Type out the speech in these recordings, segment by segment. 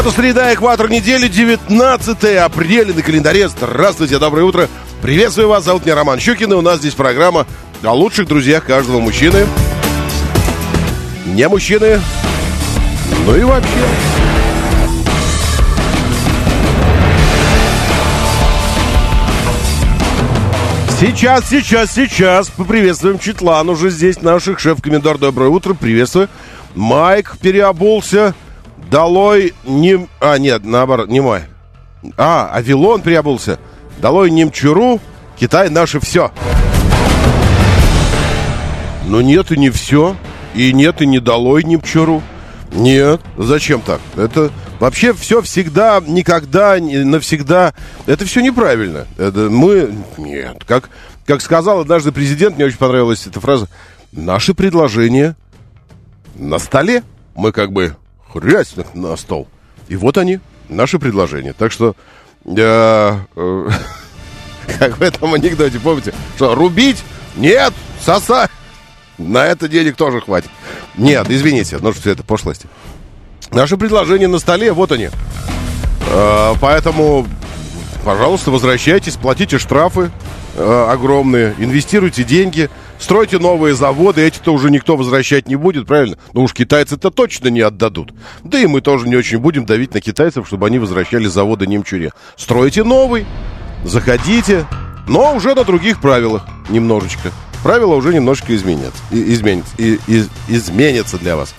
Это среда, экватор недели, 19 апреля на календаре. Здравствуйте, доброе утро. Приветствую вас, зовут меня Роман Щукин, и у нас здесь программа о лучших друзьях каждого мужчины. Не мужчины, ну и вообще. Сейчас, сейчас, сейчас поприветствуем Четлан уже здесь, наших шеф-комендор. Доброе утро, приветствую. Майк переобулся. Долой не... А, нет, наоборот, не мой. А, Авилон переобулся. Долой Немчуру. Китай наше все. Ну нет и не все. И нет и не долой Немчуру. Нет, зачем так? Это вообще все всегда, никогда, навсегда. Это все неправильно. Это мы... Нет, как, как сказал однажды президент, мне очень понравилась эта фраза. Наши предложения на столе. Мы как бы хрясь на стол. И вот они, наши предложения. Так что, э, э, как в этом анекдоте, помните, что рубить? Нет, сосать. На это денег тоже хватит. Нет, извините, ну что это пошлости. Наши предложения на столе, вот они. Э, поэтому, пожалуйста, возвращайтесь, платите штрафы э, огромные, инвестируйте деньги, стройте новые заводы, эти-то уже никто возвращать не будет, правильно? Ну уж китайцы-то точно не отдадут. Да и мы тоже не очень будем давить на китайцев, чтобы они возвращали заводы Немчуре. Стройте новый, заходите, но уже на других правилах немножечко правила уже немножко изменятся, изменятся, изменятся для вас.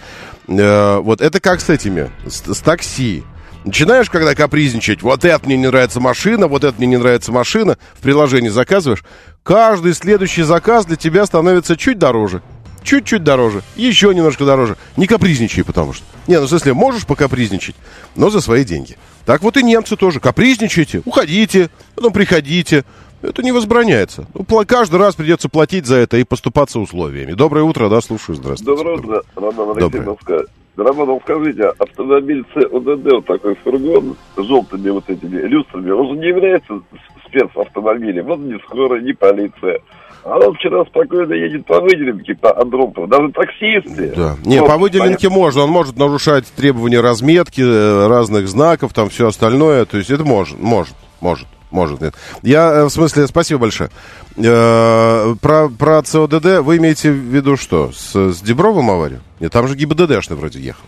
Э, вот это как с этими, с, с такси. Начинаешь, когда капризничать, вот это мне не нравится машина, вот это мне не нравится машина, в приложении заказываешь, каждый следующий заказ для тебя становится чуть дороже. Чуть-чуть дороже, еще немножко дороже. Не капризничай, потому что. Не, ну в смысле, можешь покапризничать, но за свои деньги. Так вот и немцы тоже. Капризничайте, уходите, потом приходите. Это не возбраняется. Ну, каждый раз придется платить за это и поступаться условиями. Доброе утро, да, слушаю, здравствуйте. Доброе утро, Роман Алексей. Роман, скажите, автомобиль СОДД, вот такой фургон с желтыми вот этими люстрами, он же не является спецавтомобилем. Вот ни скорая, ни полиция. А он вчера спокойно едет по выделенке, по Андропову. Даже таксисты. Да. Не, вот, по выделенке понятно. можно. Он может нарушать требования разметки, э, разных знаков, там все остальное. То есть это может, может, может. Может, нет. Я, э, в смысле, спасибо большое. Э, про, про ЦОДД вы имеете в виду что? С, с Дебровым аварию? Нет, там же ГИБДДшный вроде ехал.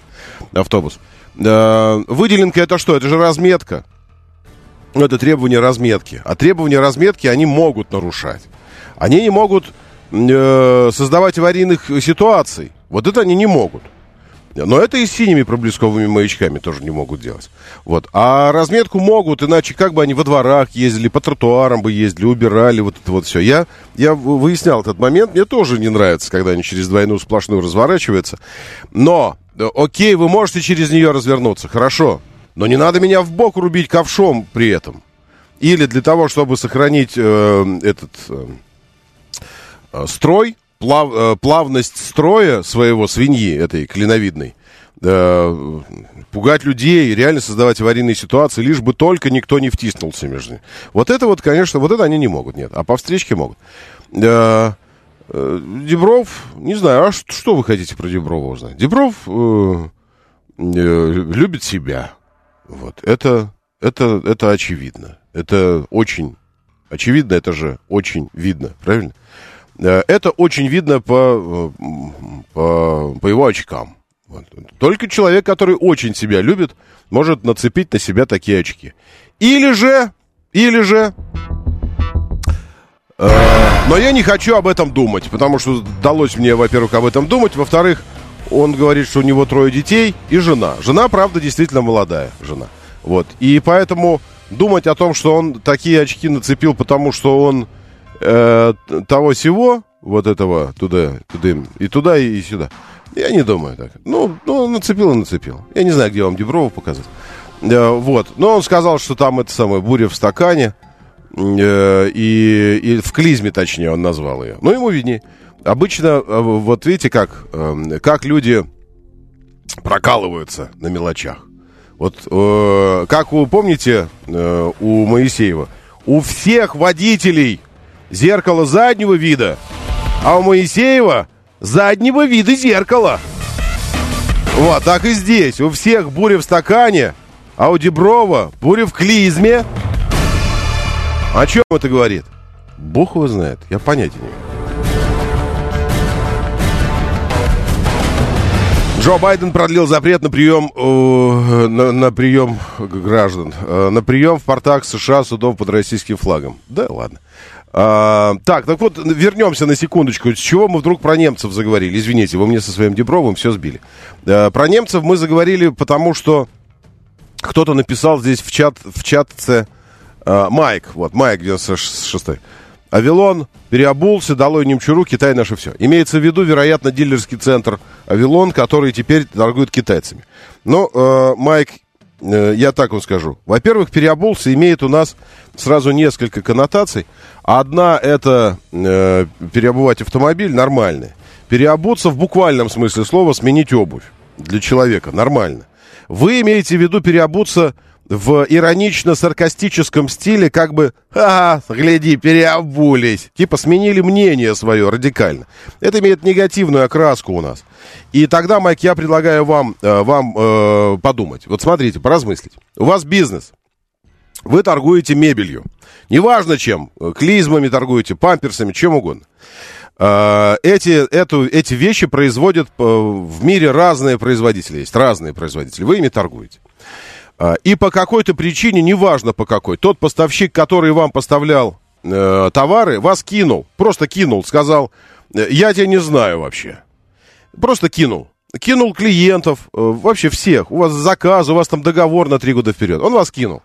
Автобус. Э, выделенка это что? Это же разметка. Ну, это требования разметки. А требования разметки они могут нарушать. Они не могут э, создавать аварийных ситуаций. Вот это они не могут. Но это и с синими проблесковыми маячками тоже не могут делать. Вот. А разметку могут, иначе как бы они во дворах ездили, по тротуарам бы ездили, убирали вот это вот все. Я, я выяснял этот момент, мне тоже не нравится, когда они через двойную сплошную разворачиваются. Но, э, окей, вы можете через нее развернуться, хорошо. Но не надо меня в бок рубить ковшом при этом. Или для того, чтобы сохранить э, этот э, э строй, плав, э, плавность строя своего свиньи, этой клиновидной, э, пугать людей, реально создавать аварийные ситуации, лишь бы только никто не втиснулся между ними. Вот это вот, конечно, вот это они не могут, нет. А по встречке могут. Э, Дебров, не знаю, а что, что вы хотите про Деброва узнать? Дебров э, э, любит себя. Вот. Это, это, это очевидно. Это очень очевидно, это же очень видно, правильно? Э, это очень видно по, э, по, по его очкам. Вот. Только человек, который очень себя любит, может нацепить на себя такие очки. Или же, или же... Э, но я не хочу об этом думать, потому что далось мне, во-первых, об этом думать. Во-вторых, он говорит, что у него трое детей и жена. Жена, правда, действительно молодая жена. Вот. И поэтому думать о том, что он такие очки нацепил, потому что он э, того всего, вот этого, туда, туда, и туда, и сюда. Я не думаю так. Ну, ну нацепил и нацепил. Я не знаю, где вам Деброва показать. Э, вот. Но он сказал, что там это самое буря в стакане. Э, и, и в клизме, точнее, он назвал ее. Ну, ему виднее. Обычно, э, вот видите, как, э, как люди прокалываются на мелочах. Вот э, как вы помните э, у Моисеева, у всех водителей зеркало заднего вида, а у Моисеева заднего вида зеркало. Вот, так и здесь. У всех буря в стакане, а у Деброва буря в клизме. О чем это говорит? Бог его знает, я понятия не имею. Джо Байден продлил запрет на прием, э, на, на прием граждан, э, на прием в портах США судов под российским флагом. Да ладно. А, так, так вот, вернемся на секундочку. С чего мы вдруг про немцев заговорили? Извините, вы мне со своим Дебровым все сбили. А, про немцев мы заговорили, потому что кто-то написал здесь в чат, в чатце а, Майк, вот, Майк 96 Авилон переобулся, долой Немчуру, Китай наше все. Имеется в виду, вероятно, дилерский центр Авилон, который теперь торгует китайцами. Но, э, Майк, я так вам скажу. Во-первых, переобулся имеет у нас сразу несколько коннотаций. Одна это э, переобувать автомобиль, нормальная. Переобуться в буквальном смысле слова, сменить обувь для человека, нормально. Вы имеете в виду переобуться в иронично-саркастическом стиле, как бы, ха, гляди, переобулись. Типа сменили мнение свое радикально. Это имеет негативную окраску у нас. И тогда, Майк, я предлагаю вам, э, вам э, подумать. Вот смотрите, поразмыслить. У вас бизнес. Вы торгуете мебелью. Неважно чем. Клизмами торгуете, памперсами, чем угодно. Э, эти, эту, эти вещи производят э, в мире разные производители. Есть разные производители. Вы ими торгуете. А, и по какой-то причине, неважно по какой, тот поставщик, который вам поставлял э, товары, вас кинул, просто кинул, сказал, «Э, я тебя не знаю вообще. Просто кинул. Кинул клиентов, э, вообще всех. У вас заказ, у вас там договор на три года вперед. Он вас кинул.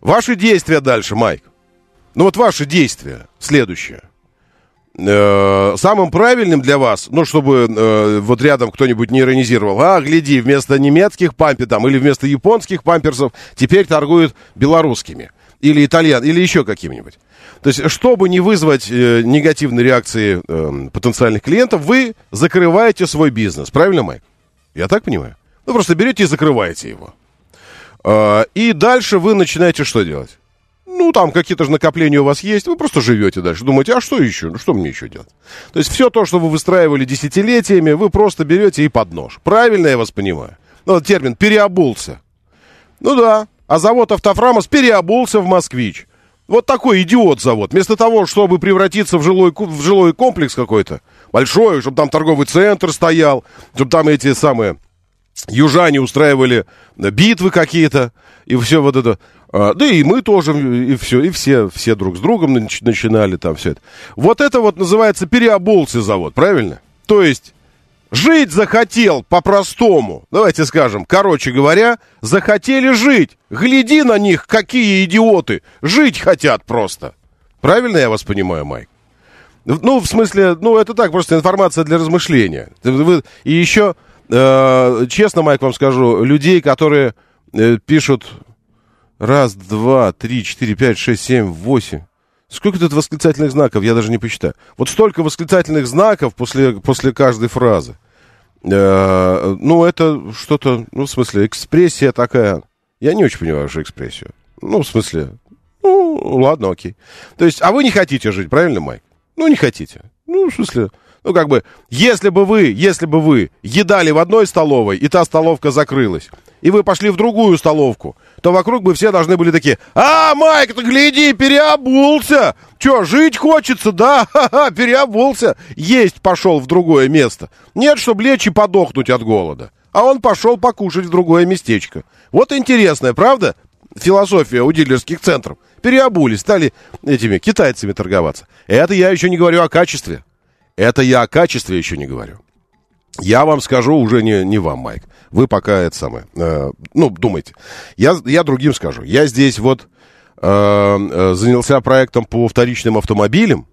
Ваши действия дальше, Майк. Ну вот ваши действия следующее. Э, самым правильным для вас, ну, чтобы э, вот рядом кто-нибудь не иронизировал, а, гляди, вместо немецких пампи там, или вместо японских памперсов теперь торгуют белорусскими, или итальян, или еще каким-нибудь. То есть, чтобы не вызвать э, негативной реакции э, потенциальных клиентов, вы закрываете свой бизнес. Правильно, Майк? Я так понимаю? Вы просто берете и закрываете его. Э, и дальше вы начинаете что делать? Ну, там какие-то же накопления у вас есть, вы просто живете дальше. Думаете, а что еще? Ну, что мне еще делать? То есть все то, что вы выстраивали десятилетиями, вы просто берете и под нож. Правильно я вас понимаю? Ну, термин «переобулся». Ну да, а завод «Автофрамос» переобулся в «Москвич». Вот такой идиот завод. Вместо того, чтобы превратиться в жилой, в жилой комплекс какой-то, большой, чтобы там торговый центр стоял, чтобы там эти самые южане устраивали битвы какие-то, и все вот это. А, да и мы тоже, и все, и все, все друг с другом начинали там все это. Вот это вот называется переобулся завод, правильно? То есть жить захотел по-простому, давайте скажем, короче говоря, захотели жить. Гляди на них, какие идиоты, жить хотят просто. Правильно я вас понимаю, Майк? Ну, в смысле, ну, это так, просто информация для размышления. И еще, э, честно, Майк, вам скажу, людей, которые э, пишут Раз, два, три, четыре, пять, шесть, семь, восемь. Сколько тут восклицательных знаков, я даже не посчитаю. Вот столько восклицательных знаков после, после каждой фразы. Э, ну, это что-то, ну, в смысле, экспрессия такая. Я не очень понимаю вашу экспрессию. Ну, в смысле, ну, ладно, окей. То есть, а вы не хотите жить, правильно, Майк? Ну, не хотите. Ну, в смысле, ну, как бы, если бы вы, если бы вы едали в одной столовой, и та столовка закрылась, и вы пошли в другую столовку, то вокруг бы все должны были такие, а, Майк, ты гляди, переобулся. Че, жить хочется, да? Ха-ха, переобулся. Есть пошел в другое место. Нет, чтобы лечь и подохнуть от голода. А он пошел покушать в другое местечко. Вот интересная, правда? Философия у дилерских центров. Переобулись, стали этими китайцами торговаться. Это я еще не говорю о качестве. Это я о качестве еще не говорю. Я вам скажу уже не, не вам, Майк. Вы пока это самое, э, ну, думайте. Я, я другим скажу. Я здесь вот э, э, занялся проектом по вторичным автомобилям.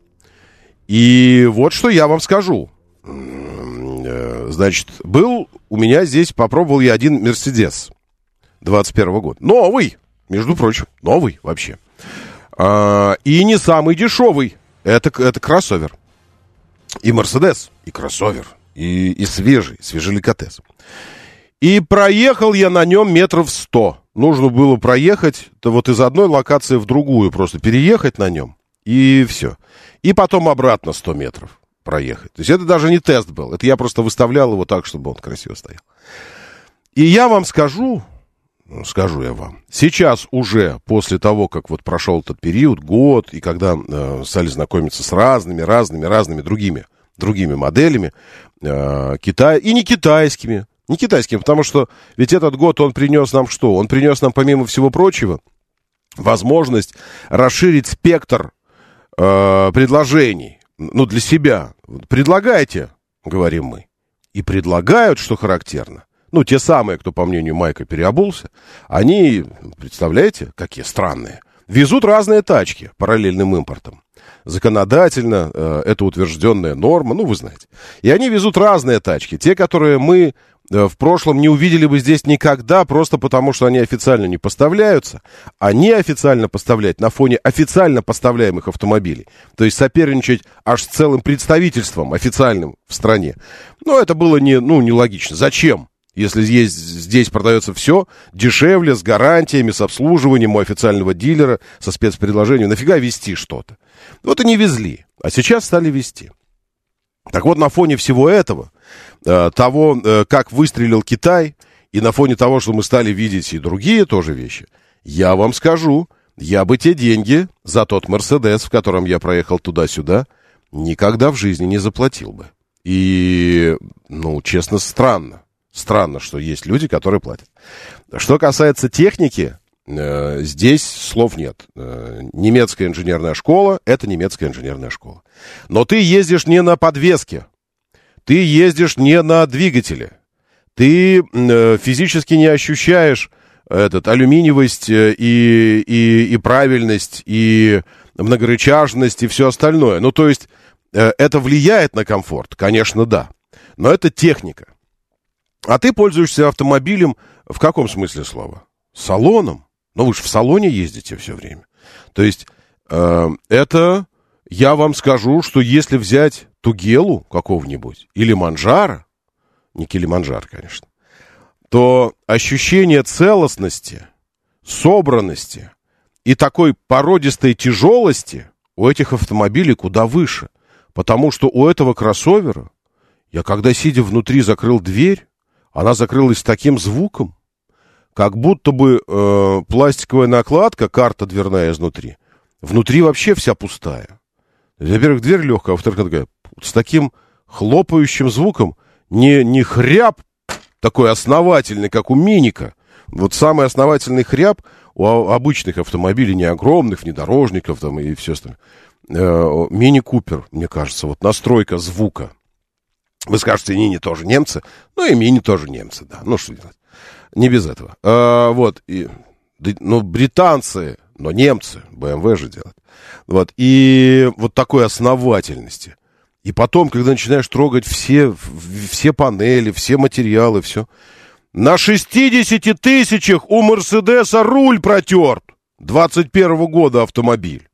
И вот что я вам скажу. Э, значит, был у меня здесь, попробовал я один Мерседес 21 года. Новый, между прочим, новый вообще. А, и не самый дешевый. Это, это кроссовер. И Мерседес, и кроссовер, и, и свежий, свежеликотес. И проехал я на нем метров сто. Нужно было проехать, то вот из одной локации в другую, просто переехать на нем, и все. И потом обратно 100 метров проехать. То есть это даже не тест был. Это я просто выставлял его так, чтобы он красиво стоял. И я вам скажу, скажу я вам, сейчас уже, после того, как вот прошел этот период, год, и когда э, стали знакомиться с разными, разными, разными другими, другими моделями, э, Китая, и не китайскими, не китайскими, потому что ведь этот год он принес нам что? Он принес нам, помимо всего прочего, возможность расширить спектр э, предложений ну, для себя. Предлагайте, говорим мы. И предлагают, что характерно. Ну, те самые, кто, по мнению Майка, переобулся, они, представляете, какие странные, везут разные тачки параллельным импортом. Законодательно э, это утвержденная норма, ну, вы знаете. И они везут разные тачки. Те, которые мы Э, в прошлом не увидели бы здесь никогда, просто потому что они официально не поставляются, а неофициально поставлять на фоне официально поставляемых автомобилей. То есть соперничать аж с целым представительством официальным в стране. Ну, это было не, ну, нелогично. Зачем? Если здесь, здесь продается все дешевле, с гарантиями, с обслуживанием у официального дилера, со спецпредложением, нафига вести что-то? Вот и не везли, а сейчас стали вести. Так вот, на фоне всего этого, э, того, э, как выстрелил Китай, и на фоне того, что мы стали видеть и другие тоже вещи, я вам скажу, я бы те деньги за тот Мерседес, в котором я проехал туда-сюда, никогда в жизни не заплатил бы. И, ну, честно, странно. Странно, что есть люди, которые платят. Что касается техники, Э, здесь слов нет. Э, немецкая инженерная школа – это немецкая инженерная школа. Но ты ездишь не на подвеске, ты ездишь не на двигателе, ты э, физически не ощущаешь этот, алюминиевость и, и, и правильность, и многорычажность, и все остальное. Ну, то есть, это влияет на комфорт? Конечно, да. Но это техника. А ты пользуешься автомобилем в каком смысле слова? Салоном. Но вы же в салоне ездите все время. То есть э, это, я вам скажу, что если взять Тугелу какого-нибудь или Манжара, не Килиманджар, конечно, то ощущение целостности, собранности и такой породистой тяжелости у этих автомобилей куда выше. Потому что у этого кроссовера, я когда сидя внутри закрыл дверь, она закрылась таким звуком, как будто бы э, пластиковая накладка, карта дверная изнутри, внутри вообще вся пустая. Во-первых, дверь легкая, а во-вторых, такая, с таким хлопающим звуком, не, не хряб такой основательный, как у Миника. Вот самый основательный хряб у обычных автомобилей, не огромных, внедорожников там и все остальное. Э, Мини Купер, мне кажется, вот настройка звука. Вы скажете, Нини тоже немцы, ну и Мини тоже немцы, да. Ну что делать. Не без этого. А, вот. И, ну, британцы, но немцы, BMW же делают. Вот. И вот такой основательности. И потом, когда начинаешь трогать все, все панели, все материалы, все. На 60 тысячах у Мерседеса руль протерт. 21 -го года автомобиль.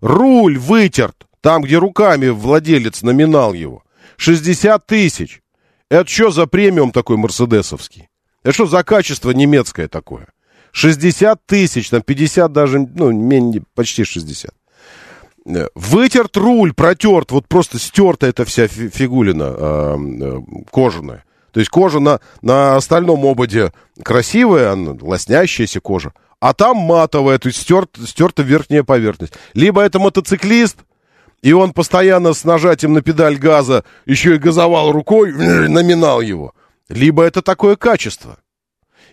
Руль вытерт. Там, где руками владелец номинал его. 60 тысяч. Это что за премиум такой мерседесовский? Это что за качество немецкое такое? 60 тысяч, там 50 даже, ну, менее, почти 60. Э, вытерт руль, протерт, вот просто стерта эта вся фигулина э, э, кожаная. То есть кожа на, на остальном ободе красивая, она, лоснящаяся кожа, а там матовая, то есть стерт, стерта верхняя поверхность. Либо это мотоциклист, и он постоянно с нажатием на педаль газа еще и газовал рукой, номинал его. Либо это такое качество.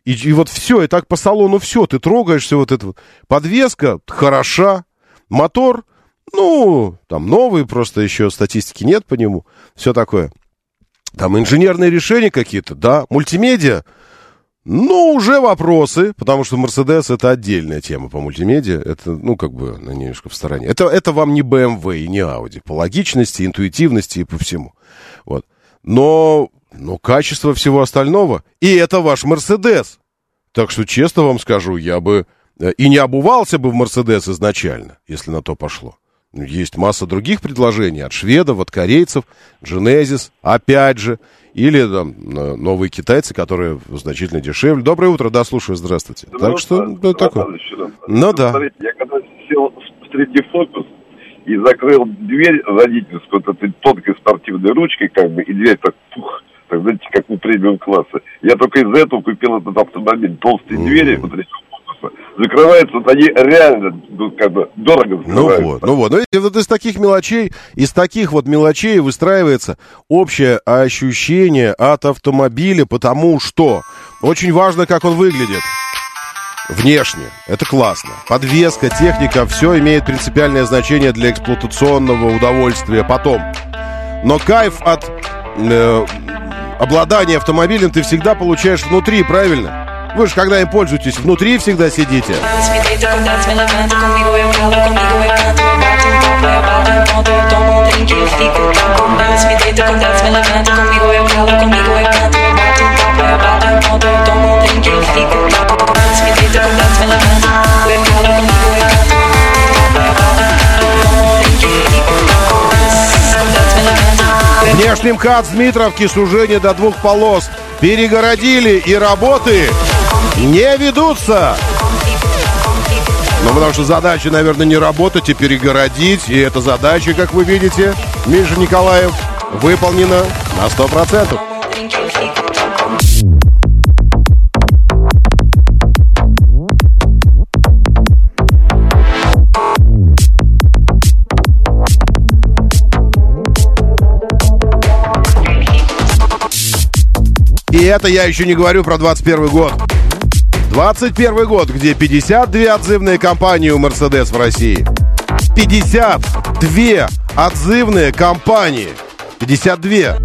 И, и вот все, и так по салону все, ты трогаешься, вот это вот. Подвеска хороша, мотор, ну, там новый, просто еще статистики нет по нему, все такое. Там инженерные решения какие-то, да, мультимедиа, ну, уже вопросы, потому что Мерседес это отдельная тема по мультимедиа. Это, ну, как бы, на немножко в стороне. Это, это вам не BMW и не Audi. По логичности, интуитивности и по всему. Вот. Но но качество всего остального. И это ваш Мерседес. Так что, честно вам скажу, я бы э, и не обувался бы в Мерседес изначально, если на то пошло. Есть масса других предложений от шведов, от корейцев, Genesis, опять же, или там новые китайцы, которые значительно дешевле. Доброе утро, да, слушаю, здравствуйте. Доброе так что, утро. такое. Ну да. Смотрите, я когда сел в третий фокус и закрыл дверь родительскую, вот этой тонкой спортивной ручкой, как бы, и дверь так, фух, так, знаете, как у премиум класса. Я только из-за этого купил этот автомобиль. Толстые mm-hmm. двери, вот закрываются, вот они реально ну, как бы дорого закрываются. Ну вот, ну вот. Ну, и вот из таких мелочей, из таких вот мелочей выстраивается общее ощущение от автомобиля, потому что очень важно, как он выглядит. Внешне. Это классно. Подвеска, техника, все имеет принципиальное значение для эксплуатационного удовольствия потом. Но кайф от э, обладания автомобилем ты всегда получаешь внутри, правильно? Вы же когда им пользуетесь, внутри всегда сидите. Внешний МКАД Дмитровки сужение до двух полос. Перегородили и работы не ведутся. Ну, потому что задача, наверное, не работать и перегородить. И эта задача, как вы видите, Миша Николаев, выполнена на 100%. И это я еще не говорю про 21 год. 21 год, где 52 отзывные компании у Mercedes в России. 52 отзывные компании. 52.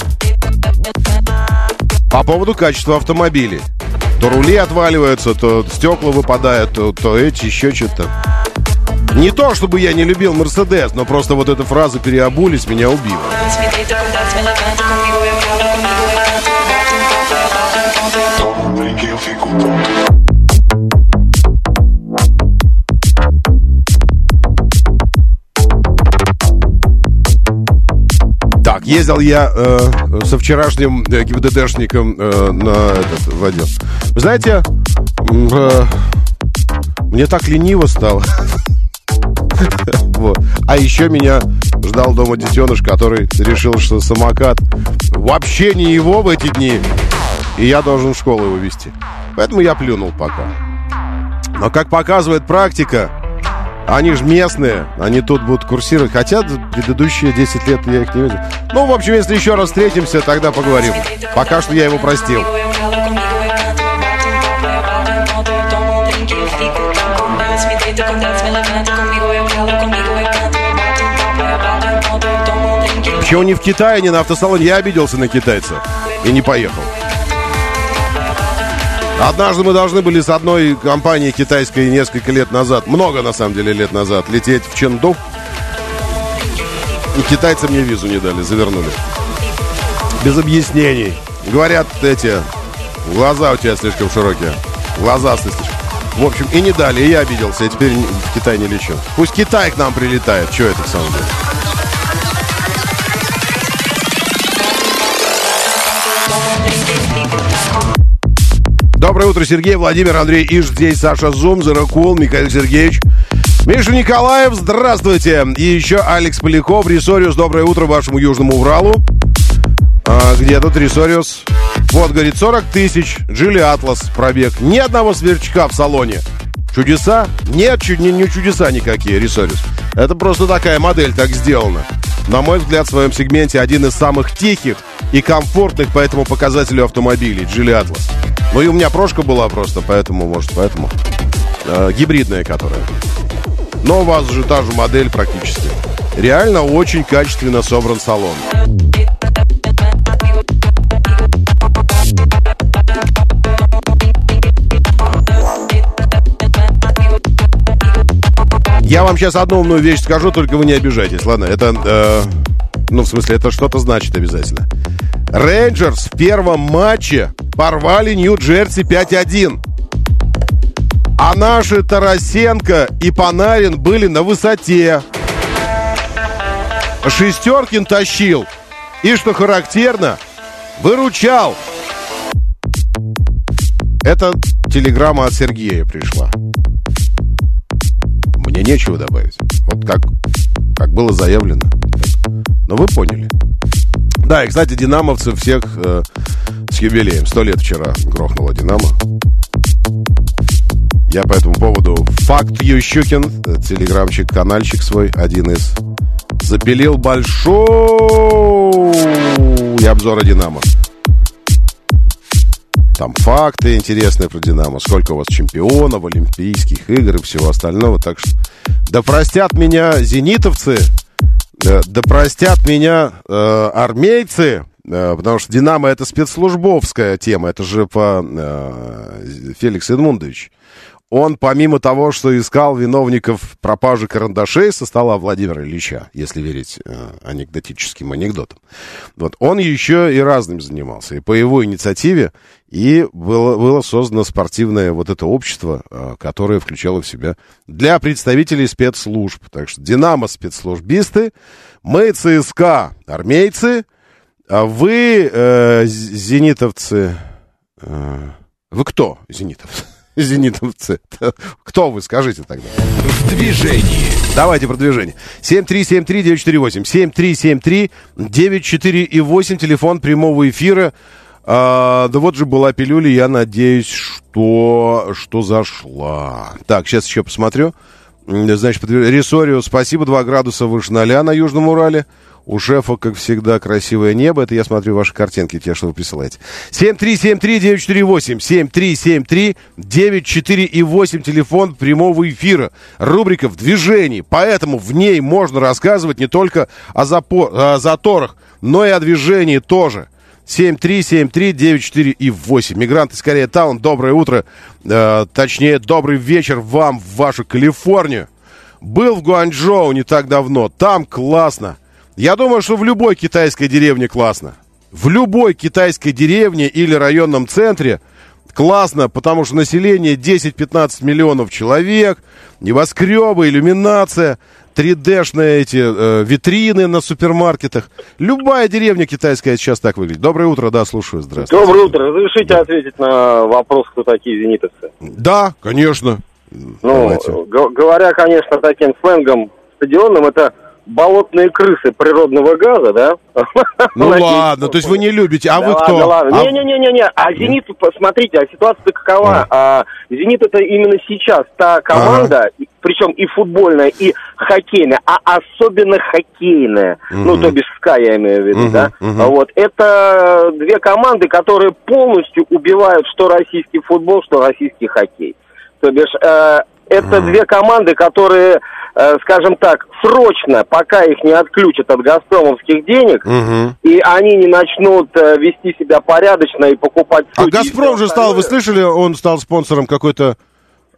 По поводу качества автомобилей. То рули отваливаются, то стекла выпадают, то, то эти, еще что-то. Не то, чтобы я не любил Мерседес, но просто вот эта фраза «переобулись» меня убила. Так, ездил я э, со вчерашним э, ГИБДДшником э, на этот в отдел. Вы знаете, э, мне так лениво стало. вот. А еще меня ждал дома детеныш, который решил, что самокат вообще не его в эти дни. И я должен в школу его вести. Поэтому я плюнул пока. Но как показывает практика, они же местные, они тут будут курсировать. Хотя предыдущие 10 лет я их не видел. Ну, в общем, если еще раз встретимся, тогда поговорим. Пока что я его простил. Почему не в Китае, не на автосалоне? Я обиделся на китайца и не поехал. Однажды мы должны были с одной компанией китайской несколько лет назад, много на самом деле лет назад, лететь в Ченду. И китайцы мне визу не дали, завернули. Без объяснений. Говорят эти, глаза у тебя слишком широкие. Глаза слишком. В общем, и не дали, и я обиделся, я теперь в Китай не лечу. Пусть Китай к нам прилетает, что это в самом деле? Доброе утро, Сергей, Владимир, Андрей Иш, здесь Саша Зум, Заракул, Михаил Сергеевич. Миша Николаев, здравствуйте. И еще Алекс Поляков, Рисориус, доброе утро вашему Южному Уралу. А, где тут Рисориус? Вот, говорит, 40 тысяч, Джили Атлас, пробег. Ни одного сверчка в салоне. Чудеса? Нет, чуть не, не чудеса никакие, Рисориус. Это просто такая модель, так сделана. На мой взгляд, в своем сегменте один из самых тихих и комфортных по этому показателю автомобилей, Джили Атлас. Ну и у меня прошка была просто, поэтому, может, поэтому. Э, гибридная, которая. Но у вас же та же модель практически. Реально очень качественно собран салон. Я вам сейчас одну умную вещь скажу, только вы не обижайтесь, ладно? Это, э, ну, в смысле, это что-то значит обязательно. Рейнджерс в первом матче порвали Нью-Джерси 5-1. А наши Тарасенко и Панарин были на высоте. Шестеркин тащил. И, что характерно, выручал. Это телеграмма от Сергея пришла. Мне нечего добавить. Вот как, как было заявлено. Но вы поняли. Да, и, кстати, динамовцы всех э, с юбилеем. Сто лет вчера грохнула Динамо. Я по этому поводу Факт Ющукин, э, телеграмчик, канальчик свой, один из, запилил большой обзор Динамо. Там факты интересные про Динамо, сколько у вас чемпионов, Олимпийских игр и всего остального. Так что да простят меня зенитовцы, да простят меня э, армейцы, э, потому что Динамо это спецслужбовская тема, это же по э, Феликс Эдмундович. Он, помимо того, что искал виновников пропажи карандашей со стола Владимира Ильича, если верить э, анекдотическим анекдотам, вот, он еще и разным занимался. И по его инициативе и было, было создано спортивное вот это общество, э, которое включало в себя для представителей спецслужб. Так что «Динамо» спецслужбисты, мы ЦСКА армейцы, а вы, э, зенитовцы... Э, вы кто, зенитовцы? зенитовцы. Кто вы, скажите тогда? В движении. Давайте про движение. 7373948. 7373948. Телефон прямого эфира. А, да вот же была пилюля, я надеюсь, что, что зашла. Так, сейчас еще посмотрю. Значит, Ресорио, спасибо, 2 градуса выше 0 на Южном Урале. У шефа, как всегда, красивое небо. Это я смотрю ваши картинки, те, что вы присылаете. 7373948. 7373948. Телефон прямого эфира. Рубрика «В движении». Поэтому в ней можно рассказывать не только о, запор, о заторах, но и о движении тоже. 7373948 и 8. Мигранты из Корея Таун, доброе утро. Э, точнее, добрый вечер вам в вашу Калифорнию. Был в Гуанчжоу не так давно. Там классно. Я думаю, что в любой китайской деревне классно. В любой китайской деревне или районном центре классно, потому что население 10-15 миллионов человек, небоскребы, иллюминация, 3D-шные эти э, витрины на супермаркетах. Любая деревня китайская сейчас так выглядит. Доброе утро, да, слушаю, здравствуйте. Доброе утро. Разрешите да. ответить на вопрос, кто такие зенитовцы? Да, конечно. Ну, говоря, конечно, таким сленгом стадионным, это болотные крысы природного газа, да? Ну ладно, то есть вы не любите, а вы кто? А Не-не-не-не, а «Зенит», посмотрите, а ситуация какова? А, «Зенит» это именно сейчас та команда, причем и футбольная, и хоккейная, а особенно хоккейная, ну, то бишь СКА я имею в виду, да? Вот, это две команды, которые полностью убивают что российский футбол, что российский хоккей. То бишь, э, это две команды, которые Э, скажем так, срочно, пока их не отключат от газпромовских денег, угу. и они не начнут э, вести себя порядочно и покупать... А Газпром же стал, вы слышали, он стал спонсором какой-то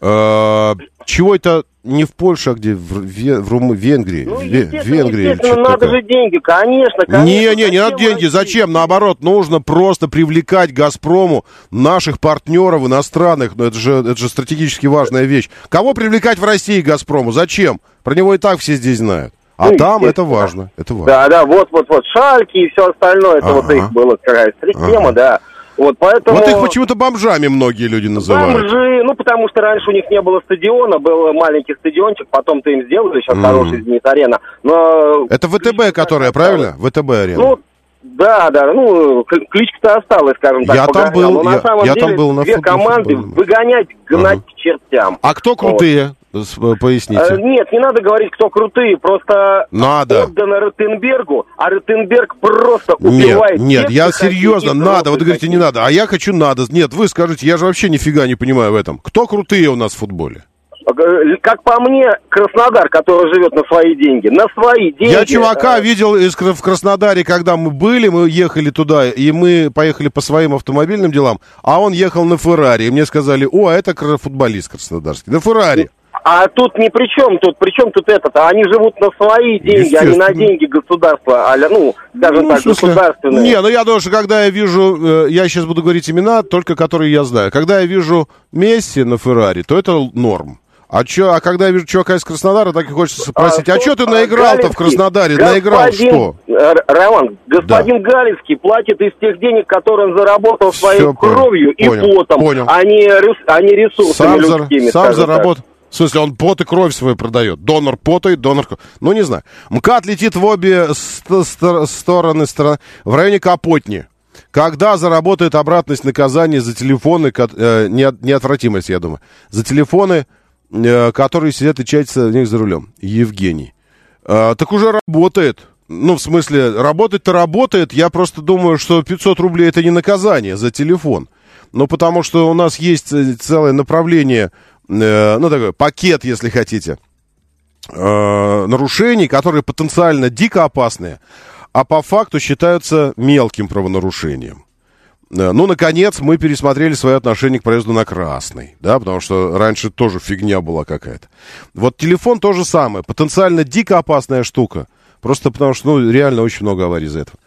э, чего это не в Польше, а где? В, в, в Венгрии. Ну, естественно, в Венгрии естественно надо такое. же деньги, конечно, конечно. Не, не, не надо деньги. Зачем? Наоборот, нужно просто привлекать «Газпрому» наших партнеров иностранных. Ну, это же, это же стратегически важная вещь. Кого привлекать в России «Газпрому»? Зачем? Про него и так все здесь знают. А ну, там это важно, это важно. Да, да, вот, вот, вот, шальки и все остальное, это ага. вот их было какая система, ага. да. Вот, поэтому... вот их почему-то бомжами многие люди называют. Бомжи, ну, потому что раньше у них не было стадиона, был маленький стадиончик, потом-то им сделали, сейчас mm. хороший «Зенит-арена». Но... Это ВТБ, которая, правильно? ВТБ-арена. Ну, да, да, ну, кличка-то осталась, скажем так. Я там был, но на я, самом я деле там был на две команды выгонять, гнать uh-huh. к чертям. А кто крутые? Поясните. Э, нет, не надо говорить, кто крутые, просто надо. отдано Ротенбергу, а Ротенберг просто убивает. Нет, нет, я серьезно, надо. Вот говорите, не надо, а я хочу надо. Нет, вы скажите, я же вообще нифига не понимаю в этом. Кто крутые у нас в футболе? Как по мне, Краснодар, который живет на свои деньги, на свои деньги. Я чувака э... видел из, в Краснодаре, когда мы были, мы ехали туда, и мы поехали по своим автомобильным делам, а он ехал на Феррари, и мне сказали, о, а это футболист краснодарский, на Феррари. А тут ни при чем, тут при чем тут это -то? Они живут на свои деньги, а не на деньги государства, а, ну, скажем Ну, так, смысле, государственные. Не, ну я думаю, что когда я вижу, э, я сейчас буду говорить имена, только которые я знаю. Когда я вижу Месси на Феррари, то это норм. А, чё, а когда я вижу чувака из Краснодара, так и хочется спросить, а, что, что ты наиграл-то в Краснодаре? Наиграл что? Роман, господин Галицкий платит из тех денег, которые он заработал своей Всё, понял, кровью и понял, потом, понял. а не, а не ресурсами Сам, людскими. сам заработал. В смысле, он пот и кровь свою продает. Донор пота и донор. Ну, не знаю. МКАД летит в обе ст- ст- стороны страны. В районе Капотни. Когда заработает обратность наказания за телефоны, э, неот- неотвратимость, я думаю, за телефоны, э, которые сидят и чатятся в них за рулем. Евгений. Э, так уже работает. Ну, в смысле, работать-то работает. Я просто думаю, что 500 рублей это не наказание за телефон. Ну, потому что у нас есть э, целое направление, э, ну, такой пакет, если хотите, э, нарушений, которые потенциально дико опасные, а по факту считаются мелким правонарушением. Э, Ну, наконец, мы пересмотрели свое отношение к проезду на красный, да, потому что раньше тоже фигня была какая-то. Вот телефон то же самое, потенциально дико опасная штука, просто потому что, ну, реально очень много аварий из-за этого.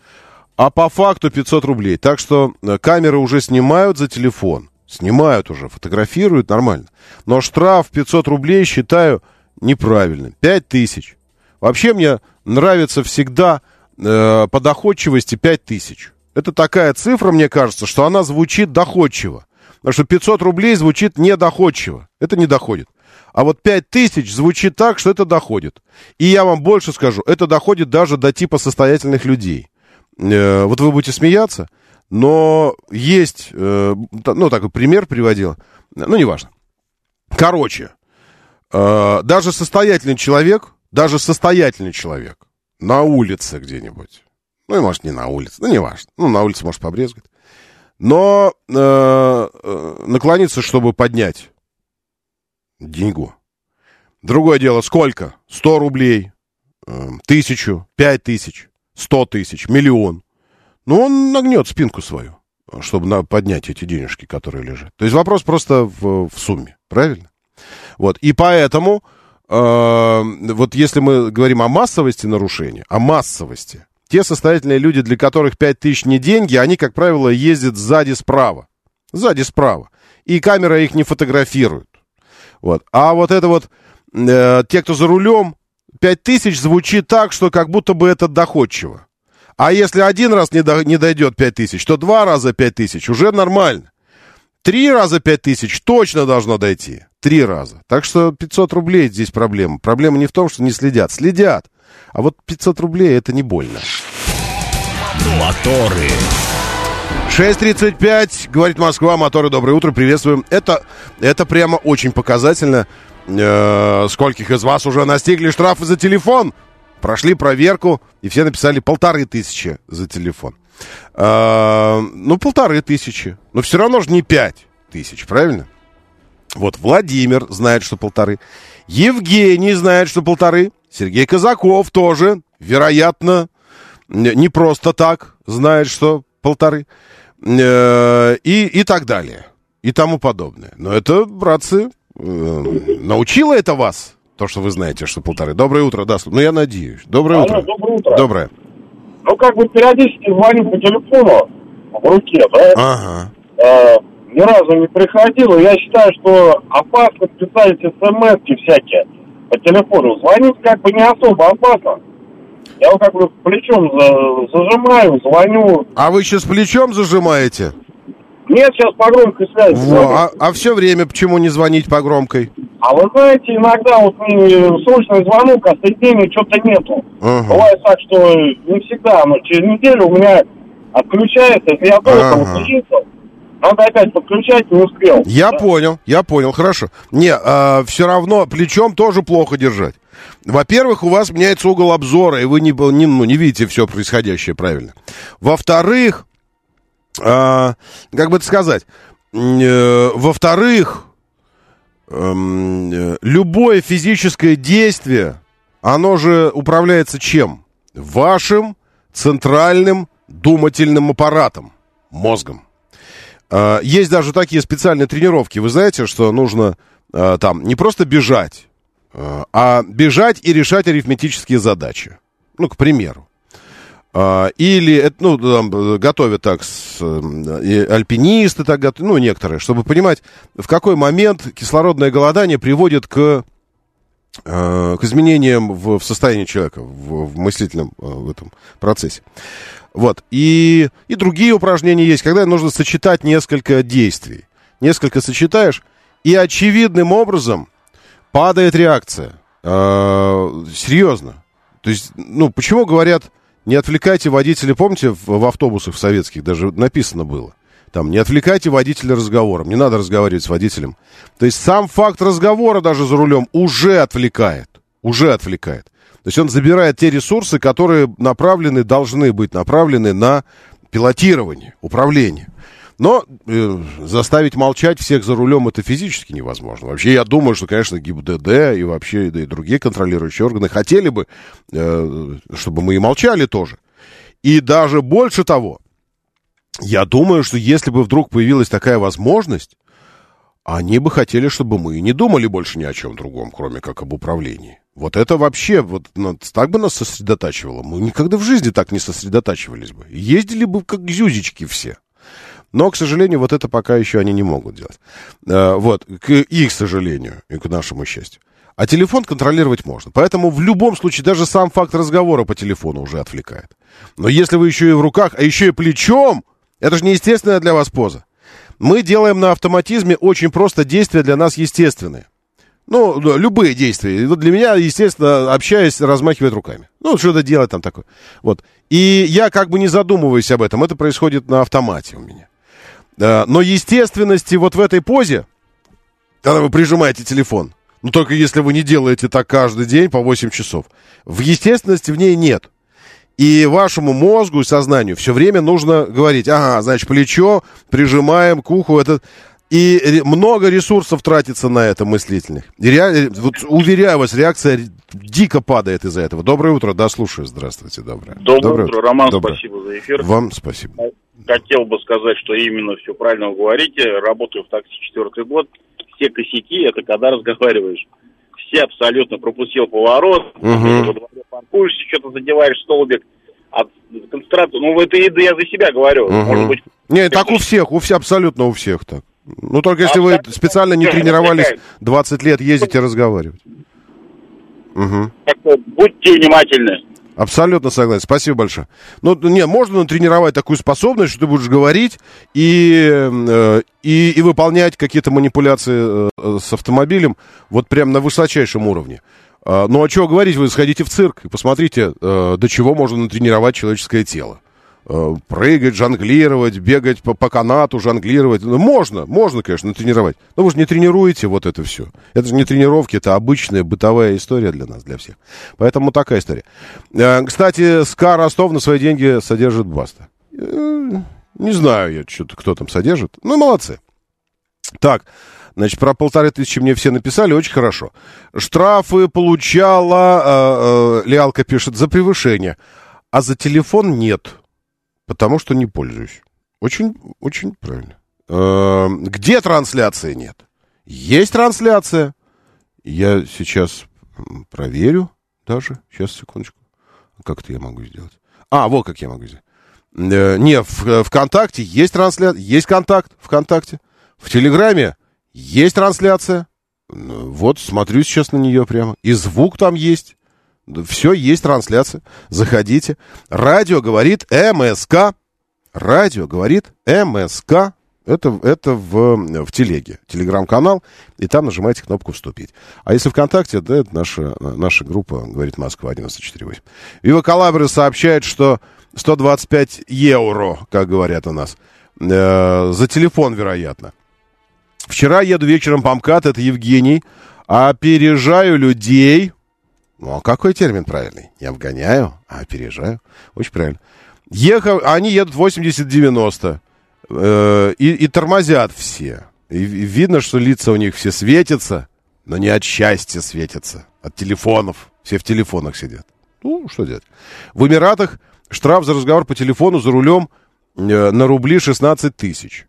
А по факту 500 рублей. Так что э, камеры уже снимают за телефон. Снимают уже, фотографируют, нормально. Но штраф 500 рублей считаю неправильным. 5 тысяч. Вообще мне нравится всегда э, по доходчивости 5 тысяч. Это такая цифра, мне кажется, что она звучит доходчиво. Потому что 500 рублей звучит недоходчиво. Это не доходит. А вот 5 тысяч звучит так, что это доходит. И я вам больше скажу, это доходит даже до типа состоятельных людей. Э, вот вы будете смеяться, но есть, э, ну, такой пример приводил, ну, неважно. Короче, э, даже состоятельный человек, даже состоятельный человек на улице где-нибудь, ну, и может, не на улице, ну, неважно, ну, на улице, может, побрезгать, но э, наклониться, чтобы поднять деньгу. Другое дело, сколько? 100 рублей, тысячу, пять тысяч, сто тысяч, миллион. Ну, он нагнет спинку свою, чтобы поднять эти денежки, которые лежат. То есть вопрос просто в, в сумме, правильно? Вот, и поэтому, э, вот если мы говорим о массовости нарушения, о массовости, те состоятельные люди, для которых 5 тысяч не деньги, они, как правило, ездят сзади справа. Сзади справа. И камера их не фотографирует. Вот. А вот это вот, э, те, кто за рулем, 5 тысяч звучит так, что как будто бы это доходчиво. А если один раз не, до- не дойдет 5 тысяч, то два раза 5 тысяч уже нормально. Три раза 5 тысяч точно должно дойти. Три раза. Так что 500 рублей здесь проблема. Проблема не в том, что не следят. Следят. А вот 500 рублей это не больно. Моторы. 6.35, говорит Москва, моторы, доброе утро, приветствуем. Это, это прямо очень показательно. Э, скольких из вас уже настигли штрафы за телефон? Прошли проверку, и все написали полторы тысячи за телефон. Э, ну, полторы тысячи. Но все равно же не пять тысяч, правильно? Вот Владимир знает, что полторы. Евгений знает, что полторы. Сергей Казаков тоже, вероятно, не не просто так знает, что полторы. Э, И, и так далее. И тому подобное. Но это, братцы, э, научило это вас, то, что вы знаете, что полторы. Доброе утро, да. Ну, я надеюсь. Доброе Алло, утро. доброе утро. Доброе. Ну, как бы периодически звоню по телефону в руке, да? Ага. Э, ни разу не приходило. Я считаю, что опасно писать смс всякие по телефону. Звонить как бы не особо опасно. Я вот как бы плечом за- зажимаю, звоню. А вы сейчас плечом зажимаете? Нет, сейчас по громкой связи. Во, а, все время почему не звонить по громкой? А вы знаете, иногда вот мне срочный звонок, а соединения что-то нету. Ага. Бывает так, что не всегда, но через неделю у меня отключается, если я долго Ага. отключился, надо опять подключать, не успел. Я Да. понял, я понял, хорошо. Не, все равно плечом тоже плохо держать. Во-первых, у вас меняется угол обзора, и вы не, не, ну, не видите все происходящее правильно. Во-вторых, а, как бы это сказать, э, во-вторых, эм, э, любое физическое действие, оно же управляется чем? Вашим центральным думательным аппаратом, мозгом. А, Есть даже такие специальные тренировки. Вы знаете, что нужно э, там не просто бежать, э, а бежать и решать арифметические задачи. Ну, к примеру. Э, или, это, ну, там, готовят так, с, э, альпинисты так готовят, ну, некоторые, чтобы понимать, в какой момент кислородное голодание приводит к к изменениям в, в состоянии человека, в, в мыслительном в этом процессе. Вот. И, и другие упражнения есть, когда нужно сочетать несколько действий. Несколько сочетаешь, и очевидным образом падает реакция. Э, серьезно. То есть, ну, почему говорят, не отвлекайте водителя, помните, в, в автобусах в советских даже написано было. Там, не отвлекайте водителя разговором, не надо разговаривать с водителем. То есть сам факт разговора даже за рулем уже отвлекает. Уже отвлекает. То есть он забирает те ресурсы, которые направлены, должны быть направлены на пилотирование, управление. Но э, заставить молчать всех за рулем это физически невозможно. Вообще, я думаю, что, конечно, ГИБДД и вообще да, и другие контролирующие органы хотели бы, э, чтобы мы и молчали тоже. И даже больше того, я думаю, что если бы вдруг появилась такая возможность, они бы хотели, чтобы мы не думали больше ни о чем другом, кроме как об управлении. Вот это вообще, вот ну, так бы нас сосредотачивало. Мы никогда в жизни так не сосредотачивались бы. Ездили бы как зюзечки все. Но, к сожалению, вот это пока еще они не могут делать. Э, вот, к их сожалению и к нашему счастью. А телефон контролировать можно. Поэтому в любом случае даже сам факт разговора по телефону уже отвлекает. Но если вы еще и в руках, а еще и плечом, это же неестественная для вас поза. Мы делаем на автоматизме очень просто действия для нас естественные. Ну, любые действия. Для меня, естественно, общаясь, размахивает руками. Ну, что-то делать там такое. Вот. И я как бы не задумываюсь об этом. Это происходит на автомате у меня. Но естественности вот в этой позе, когда вы прижимаете телефон, ну, только если вы не делаете так каждый день по 8 часов, в естественности в ней нет. И вашему мозгу и сознанию все время нужно говорить, ага, значит, плечо прижимаем к уху, это и много ресурсов тратится на это мыслительных. И ре... вот, уверяю вас, реакция дико падает из-за этого. Доброе утро, да, слушаю. Здравствуйте, доброе. Доброе, доброе утро, Роман, доброе. спасибо за эфир. Вам спасибо. Хотел бы сказать, что именно все правильно вы говорите. Работаю в такси четвертый год. Все косяки, это когда разговариваешь. Все абсолютно пропустил поворот, угу. паркуешься, что-то задеваешь столбик от концентрации. Ну, это и я за себя говорю. Угу. Может быть... Не, так у всех, у всех, абсолютно у всех так. Ну, только если а вы специально не тренировались 20 лет ездить и разговаривать. Угу. Будьте внимательны. Абсолютно согласен. Спасибо большое. Ну, не, можно натренировать такую способность, что ты будешь говорить и, э, и, и выполнять какие-то манипуляции э, с автомобилем вот прям на высочайшем уровне. Э, ну, а что говорить, вы сходите в цирк и посмотрите, э, до чего можно натренировать человеческое тело. Э, прыгать, жонглировать, бегать по, по канату, жонглировать. Ну, можно, можно, конечно, тренировать. Но вы же не тренируете вот это все. Это же не тренировки, это обычная бытовая история для нас, для всех. Поэтому такая история. Э, кстати, СКА Ростов на свои деньги содержит Баста. Э, не знаю я, что-то, кто там содержит. Ну, молодцы. Так, Значит, про полторы тысячи мне все написали, очень хорошо. Штрафы получала, э, э, Лиалка пишет, за превышение, а за телефон нет. Потому что не пользуюсь. Очень, очень правильно. Э, где трансляции нет? Есть трансляция. Я сейчас проверю даже. Сейчас, секундочку. Как это я могу сделать? А, вот как я могу сделать. Э, не, в ВКонтакте есть трансляция, есть контакт ВКонтакте. В Телеграме есть трансляция. Вот, смотрю сейчас на нее прямо. И звук там есть. Все, есть трансляция. Заходите. Радио говорит МСК. Радио говорит МСК. Это, это в, в телеге, телеграм-канал, и там нажимаете кнопку «Вступить». А если ВКонтакте, да, это наша, наша группа «Говорит Москва» 94.8. Вива Калабры сообщает, что 125 евро, как говорят у нас, э, за телефон, вероятно. Вчера еду вечером по МКАД, это Евгений, опережаю людей, ну, а какой термин правильный? Не обгоняю, а опережаю. Очень правильно. Ехав, они едут 80-90 э, и, и тормозят все. И видно, что лица у них все светятся, но не от счастья светятся, от телефонов. Все в телефонах сидят. Ну, что делать? В Эмиратах штраф за разговор по телефону за рулем э, на рубли 16 тысяч.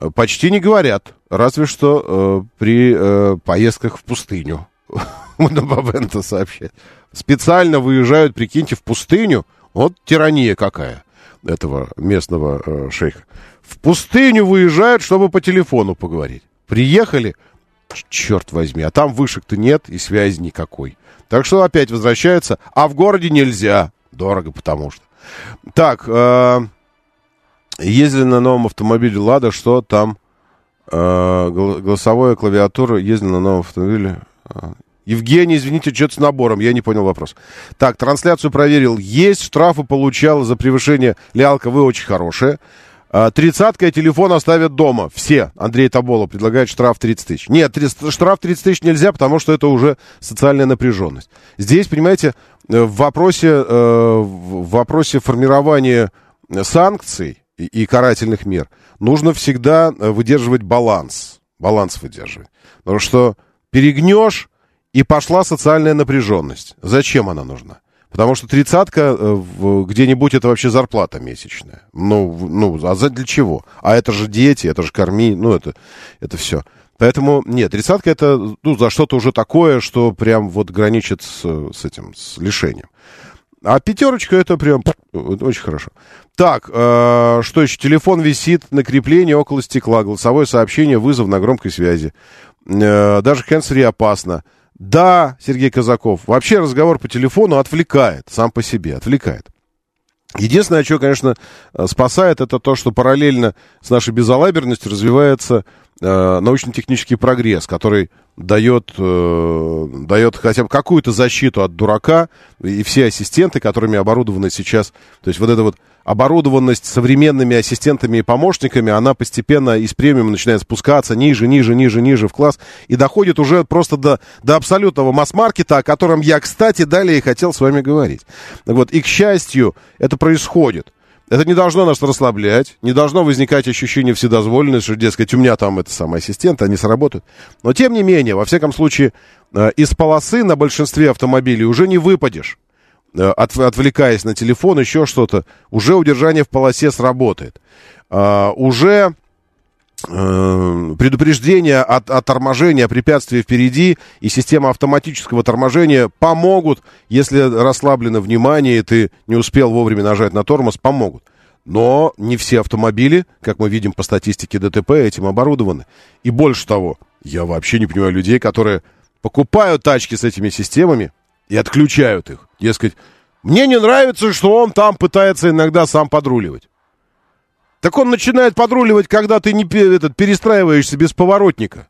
Э, Почти не говорят, разве что э, при э, поездках в пустыню. Бабента сообщает. Специально выезжают, прикиньте, в пустыню. Вот тирания какая этого местного э, шейха. В пустыню выезжают, чтобы по телефону поговорить. Приехали, черт возьми, а там вышек-то нет и связи никакой. Так что опять возвращается, а в городе нельзя. Дорого, потому что. Так, э, ездили на новом автомобиле «Лада», что там? Э, гол- голосовая клавиатура, ездили на новом автомобиле. Евгений, извините, что-то с набором, я не понял вопрос. Так, трансляцию проверил. Есть, штрафы получал за превышение. Лялка, вы очень хорошая. Тридцатка и телефон оставят дома. Все. Андрей Таболов предлагает штраф 30 тысяч. Нет, штраф 30 тысяч нельзя, потому что это уже социальная напряженность. Здесь, понимаете, э, в вопросе, э, в вопросе формирования санкций и, и карательных мер нужно всегда э, выдерживать баланс. Баланс выдерживать. Потому что перегнешь, и пошла социальная напряженность. Зачем она нужна? Потому что тридцатка э, где-нибудь это вообще зарплата месячная. Ну, ну, а за для чего? А это же дети, это же корми, ну, это, это все. Поэтому, нет, тридцатка это, ну, за что-то уже такое, что прям вот граничит с, с этим, с лишением. А пятерочка это прям очень хорошо. Так, э, что еще? Телефон висит на креплении около стекла. Голосовое сообщение, вызов на громкой связи. Э, даже хэнсфри опасно. Да, Сергей Казаков, вообще разговор по телефону отвлекает, сам по себе, отвлекает. Единственное, что, конечно, э, спасает, это то, что параллельно с нашей безалаберностью развивается э, научно-технический прогресс, который дает, э, дает хотя бы какую-то защиту от дурака, и все ассистенты, которыми оборудованы сейчас, то есть вот эта вот оборудованность современными ассистентами и помощниками, она постепенно из премиума начинает спускаться ниже, ниже, ниже, ниже в класс, и доходит уже просто до, до абсолютного масс-маркета, о котором я, кстати, далее и хотел с вами говорить. Вот, и, к счастью, это происходит. Это не должно нас расслаблять, не должно возникать ощущение вседозволенности, что, дескать, у меня там это самый ассистент, они сработают. Но, тем не менее, во всяком случае, э, из полосы на большинстве автомобилей уже не выпадешь, э, от- отвлекаясь на телефон, еще что-то. Уже удержание в полосе сработает. А, Уже э, предупреждение от, о торможении, о препятствии впереди и система автоматического торможения помогут, если расслаблено внимание, и ты не успел вовремя нажать на тормоз, помогут. Но не все автомобили, как мы видим по статистике ДТП, этим оборудованы. И больше того, я вообще не понимаю людей, которые покупают тачки с этими системами и отключают их. Дескать, мне не нравится, что он там пытается иногда сам подруливать. Так он начинает подруливать, когда ты не этот, перестраиваешься без поворотника.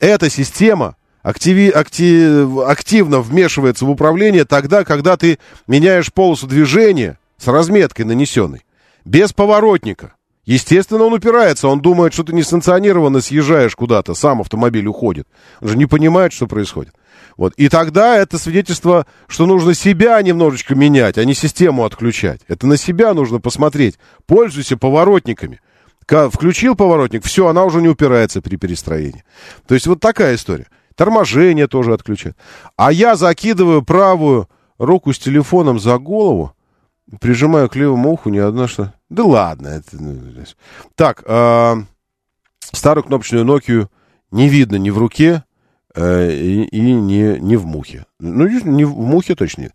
Эта система активи- акти- активно вмешивается в управление тогда, когда ты меняешь полосу движения с разметкой нанесенной, без поворотника. Естественно, он упирается, он думает, что ты несанкционированно съезжаешь куда-то, сам автомобиль уходит. Он же не понимает, что происходит. Вот. И тогда это свидетельство, что нужно себя немножечко менять, а не систему отключать. Это на себя нужно посмотреть. Пользуйся поворотниками. Ка- Включил поворотник, все, она уже не упирается при перестроении. То есть вот такая история. Торможение тоже отключает. А я закидываю правую руку с телефоном за голову, прижимаю к левому уху, ни одна что... Да ладно. Это... ну. Так, а, старую кнопочную Nokia не видно ни в руке, э, и, и не, не в мухе. Ну, не- в мухе точно нет.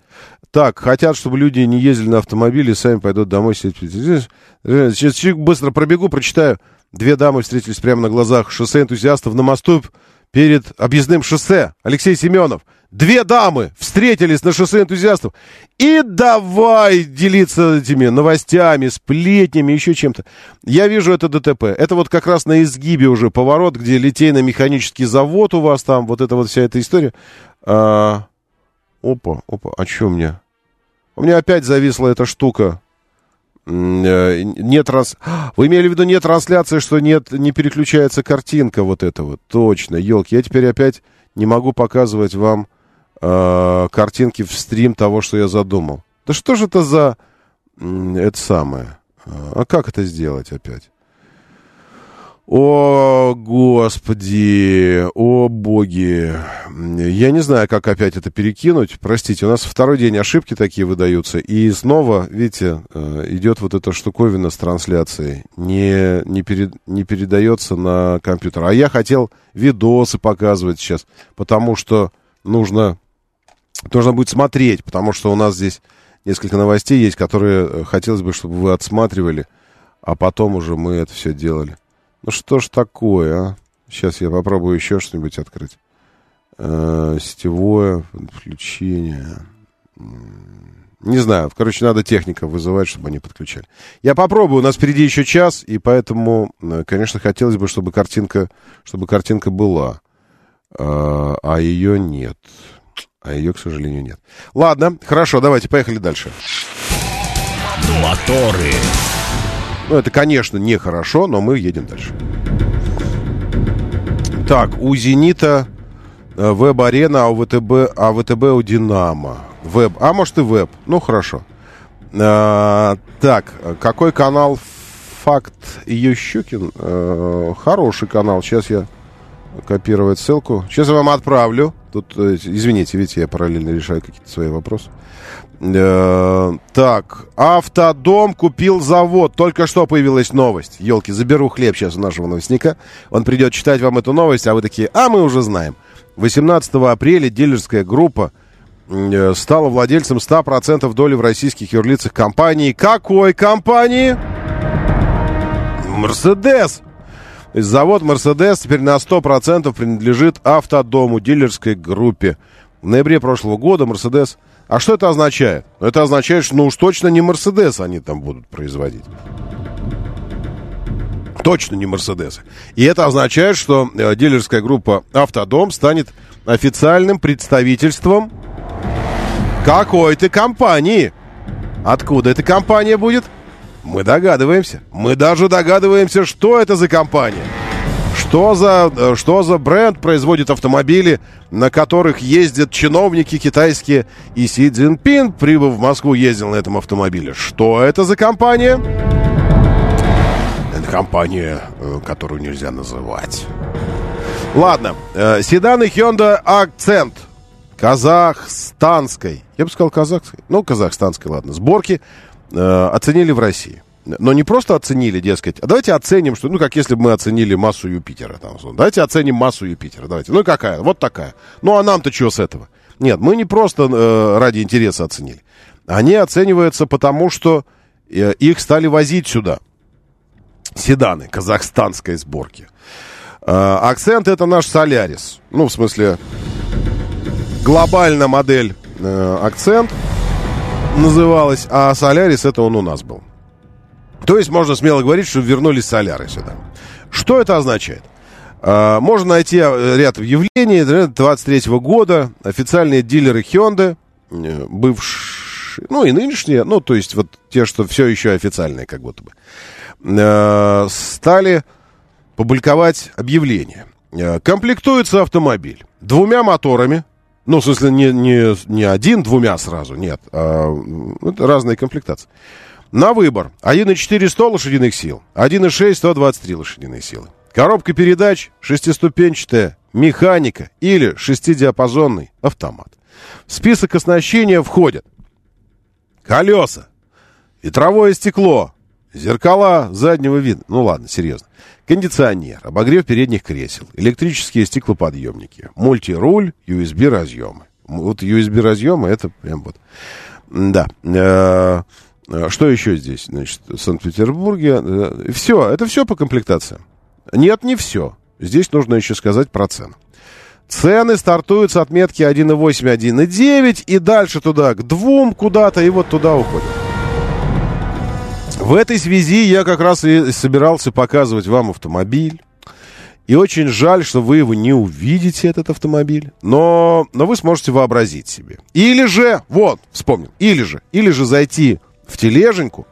Так, хотят, чтобы люди не ездили на автомобиле, сами пойдут домой сидеть. Сейчас чуть быстро пробегу, прочитаю. Две дамы встретились прямо на глазах шоссе энтузиастов на мосту перед объездным шоссе. Алексей Семенов. Две дамы встретились на шоссе энтузиастов. И давай делиться этими новостями, сплетнями, еще чем-то. Я вижу это ДТП. Это вот как раз на изгибе уже поворот, где литейно-механический завод у вас там, вот эта вот вся эта история. А, опа, опа, а что у меня? У меня опять зависла эта штука. Э, Нет раз... Вы имели в виду нет трансляции, что нет, не переключается картинка вот эта вот. Точно, елки. Я теперь опять не могу показывать вам э, картинки в стрим того, что я задумал. Да что же это за... Это самое. А как это сделать опять? О, Господи, о, боги. Я не знаю, как опять это перекинуть. Простите, у нас второй день ошибки такие выдаются. И снова, видите, э, идет вот эта штуковина с трансляцией. Не, не, перед, не передается на компьютер. А я хотел видосы показывать сейчас, потому что нужно, нужно будет смотреть, потому что у нас здесь несколько новостей есть, которые э, хотелось бы, чтобы вы отсматривали, а потом уже мы это все делали. Ну что ж такое, а? Сейчас я попробую еще что-нибудь открыть. Э, сетевое подключение. Не знаю, короче, надо техника вызывать, чтобы они подключали. Я попробую, у нас впереди еще час, и поэтому, э, конечно, хотелось бы, чтобы картинка, чтобы картинка была, э, а ее нет. А ее, к сожалению, нет. Ладно, хорошо, давайте, поехали дальше. Моторы. Ну, это, конечно, нехорошо, но мы едем дальше. Так, у «Зенита» э, веб-арена, а у ВТБ, а ВТБ у «Динамо». Веб, а может и веб. Ну, хорошо. А, так, какой канал «Факт» Ющукин? А, хороший канал. Сейчас я копировать ссылку. Сейчас я вам отправлю. Тут, э, извините, видите, я параллельно решаю какие-то свои вопросы. Э, так, автодом купил завод. Только что появилась новость. Елки, заберу хлеб сейчас у нашего новостника. Он придет читать вам эту новость, а вы такие, а мы уже знаем. 18 апреля дилерская группа э, стала владельцем 100% доли в российских юрлицах компании. Какой компании? Мерседес. Завод Мерседес теперь на 100% принадлежит автодому, дилерской группе. В ноябре прошлого года Мерседес а что это означает? Это означает, что ну уж точно не Мерседес они там будут производить. Точно не Мерседесы. И это означает, что э, дилерская группа Автодом станет официальным представительством какой-то компании. Откуда эта компания будет? Мы догадываемся. Мы даже догадываемся, что это за компания. Что за, э, что за бренд производит автомобили, на которых ездят чиновники китайские, и Си Цзиньпин, прибыв в Москву, ездил на этом автомобиле? Что это за компания? Это компания, э, которую нельзя называть. Ладно, э, седаны Hyundai Accent казахстанской, я бы сказал казахской, ну, казахстанской, ладно, сборки э, оценили в России но не просто оценили, дескать, а давайте оценим, что, ну, как если бы мы оценили массу Юпитера. Там, давайте оценим массу Юпитера, давайте. Ну, какая? Вот такая. Ну, а нам-то что с этого? Нет, мы не просто э, ради интереса оценили. Они оцениваются потому, что э, их стали возить сюда. Седаны казахстанской сборки. Э, акцент это наш Солярис. Ну, в смысле, глобальная модель э, акцент называлась, а Солярис это он у нас был. То есть можно смело говорить, что вернулись соляры сюда. Что это означает? А, можно найти э, ряд объявлений 23 -го года. Официальные дилеры Hyundai, э, бывшие, ну и нынешние, ну то есть вот те, что все еще официальные как будто бы, э, стали публиковать объявления. Комплектуется автомобиль двумя моторами, ну, в смысле, не, не, не один, двумя сразу, нет, а, это разные комплектации. На выбор 1,4 100 лошадиных сил, 1,6 123 лошадиные силы. Коробка передач, шестиступенчатая механика или шестидиапазонный автомат. В список оснащения входят колеса, ветровое стекло, зеркала заднего вида, ну ладно, серьезно, кондиционер, обогрев передних кресел, электрические стеклоподъемники, мультируль, USB-разъемы. Вот USB-разъемы это прям вот, да, э, что еще здесь? Значит, в Санкт-Петербурге. Э, все, это все по комплектации. Нет, не все. Здесь нужно еще сказать про цены. Цены стартуют с отметки 1,8, 1,9 и дальше туда, к двум куда-то, и вот туда уходят. В этой связи я как раз и собирался показывать вам автомобиль. И очень жаль, что вы его не увидите, этот автомобиль. Но, но вы сможете вообразить себе. Или же, вот, вспомнил, или же, или же зайти в тележеньку,